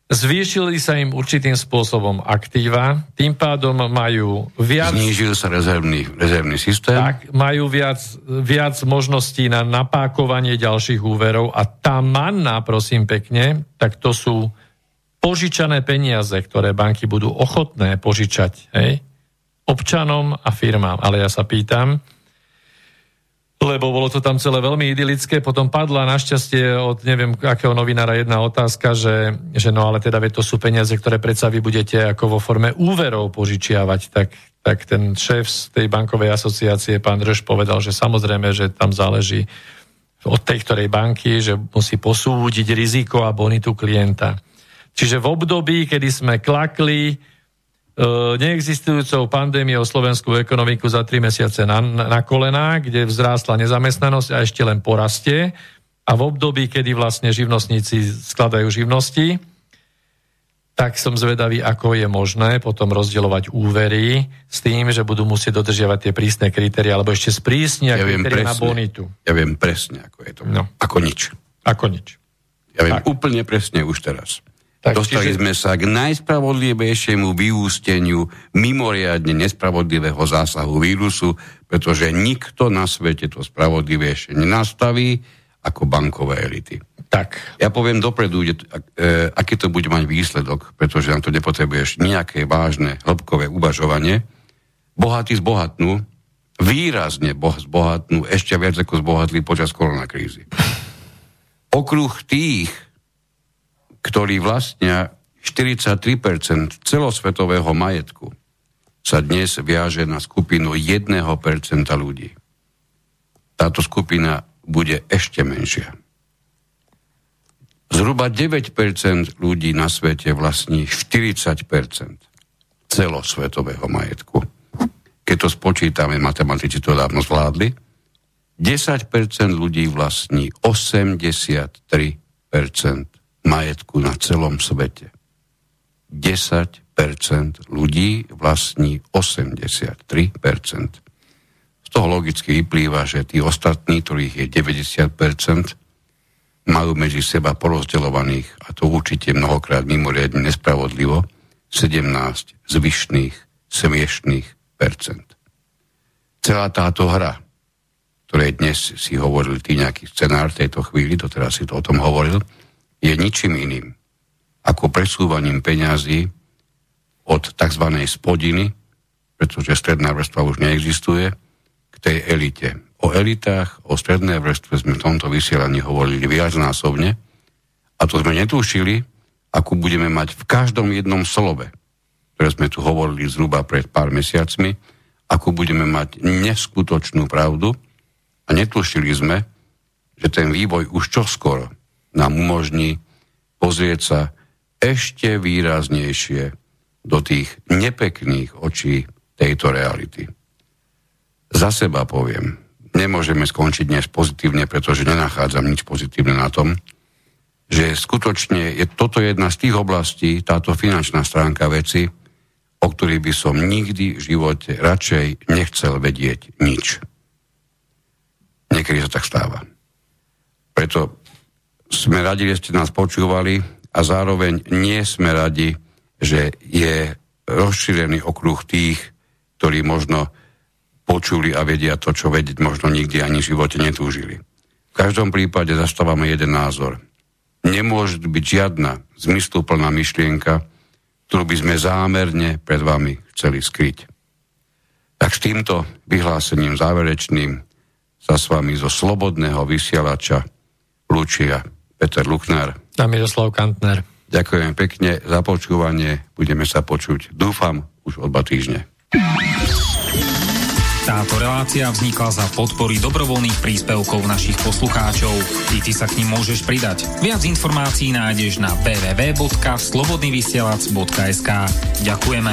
Zvýšili sa im určitým spôsobom aktíva, tým pádom majú viac... Znížil sa rezervný, rezervný systém. Tak, majú viac, viac možností na napákovanie ďalších úverov a tá manna, prosím pekne, tak to sú požičané peniaze, ktoré banky budú ochotné požičať hej, občanom a firmám. Ale ja sa pýtam, lebo bolo to tam celé veľmi idylické. Potom padla našťastie od neviem akého novinára jedna otázka, že, že no ale teda to sú peniaze, ktoré predsa vy budete ako vo forme úverov požičiavať. Tak, tak ten šéf z tej bankovej asociácie, pán Drž, povedal, že samozrejme, že tam záleží od tej ktorej banky, že musí posúdiť riziko a bonitu klienta. Čiže v období, kedy sme klakli, neexistujúcou pandémiou slovenskú ekonomiku za 3 mesiace na, na kolená, kde vzrástla nezamestnanosť a ešte len porastie. A v období, kedy vlastne živnostníci skladajú živnosti, tak som zvedavý, ako je možné potom rozdielovať úvery s tým, že budú musieť dodržiavať tie prísne kritéria, alebo ešte sprísnia ja kritéria na bonitu. Ja viem presne, ako je to. No. Ako nič. Ako nič. Ja viem tak. úplne presne už teraz. Tak, Dostali čiže... sme sa k najspravodlivejšiemu vyústeniu mimoriadne nespravodlivého zásahu vírusu, pretože nikto na svete to spravodlivejšie nenastaví ako bankové elity. Tak. Ja poviem dopredu, e, aký to bude mať výsledok, pretože na to nepotrebuješ nejaké vážne hĺbkové uvažovanie. Bohatí zbohatnú, výrazne zbohatnú, ešte viac ako zbohatli počas koronakrízy. Okruh tých, ktorí vlastnia 43% celosvetového majetku, sa dnes viaže na skupinu 1% ľudí. Táto skupina bude ešte menšia. Zhruba 9% ľudí na svete vlastní 40% celosvetového majetku. Keď to spočítame, matematici to dávno zvládli, 10% ľudí vlastní 83% majetku na celom svete. 10% ľudí vlastní 83%. Z toho logicky vyplýva, že tí ostatní, ktorých je 90%, majú medzi seba porozdeľovaných, a to určite mnohokrát mimoriadne nespravodlivo, 17 zvyšných smiešných percent. Celá táto hra, ktorej dnes si hovoril ty nejaký scenár v tejto chvíli, to teraz si to o tom hovoril, je ničím iným ako presúvaním peňazí od tzv. spodiny, pretože stredná vrstva už neexistuje, k tej elite. O elitách, o strednej vrstve sme v tomto vysielaní hovorili viacnásobne a to sme netušili, ako budeme mať v každom jednom slove, ktoré sme tu hovorili zhruba pred pár mesiacmi, ako budeme mať neskutočnú pravdu a netušili sme, že ten vývoj už čoskoro nám umožní pozrieť sa ešte výraznejšie do tých nepekných očí tejto reality. Za seba poviem, nemôžeme skončiť dnes pozitívne, pretože nenachádzam nič pozitívne na tom, že skutočne je toto jedna z tých oblastí, táto finančná stránka veci, o ktorých by som nikdy v živote radšej nechcel vedieť nič. Niekedy sa tak stáva. Preto sme radi, že ste nás počúvali a zároveň nie sme radi, že je rozšírený okruh tých, ktorí možno počuli a vedia to, čo vedieť možno nikdy ani v živote netúžili. V každom prípade zastávame jeden názor. Nemôže byť žiadna zmysluplná myšlienka, ktorú by sme zámerne pred vami chceli skryť. Tak s týmto vyhlásením záverečným sa s vami zo slobodného vysielača lúčia Peter Luchner a Miroslav Kantner. Ďakujem pekne za počúvanie. Budeme sa počuť, dúfam, už o dva týždne. Táto relácia vznikla za podpory dobrovoľných príspevkov našich poslucháčov. I ty sa k ním môžeš pridať. Viac informácií nájdeš na www.slobodnyvysielac.sk Ďakujeme.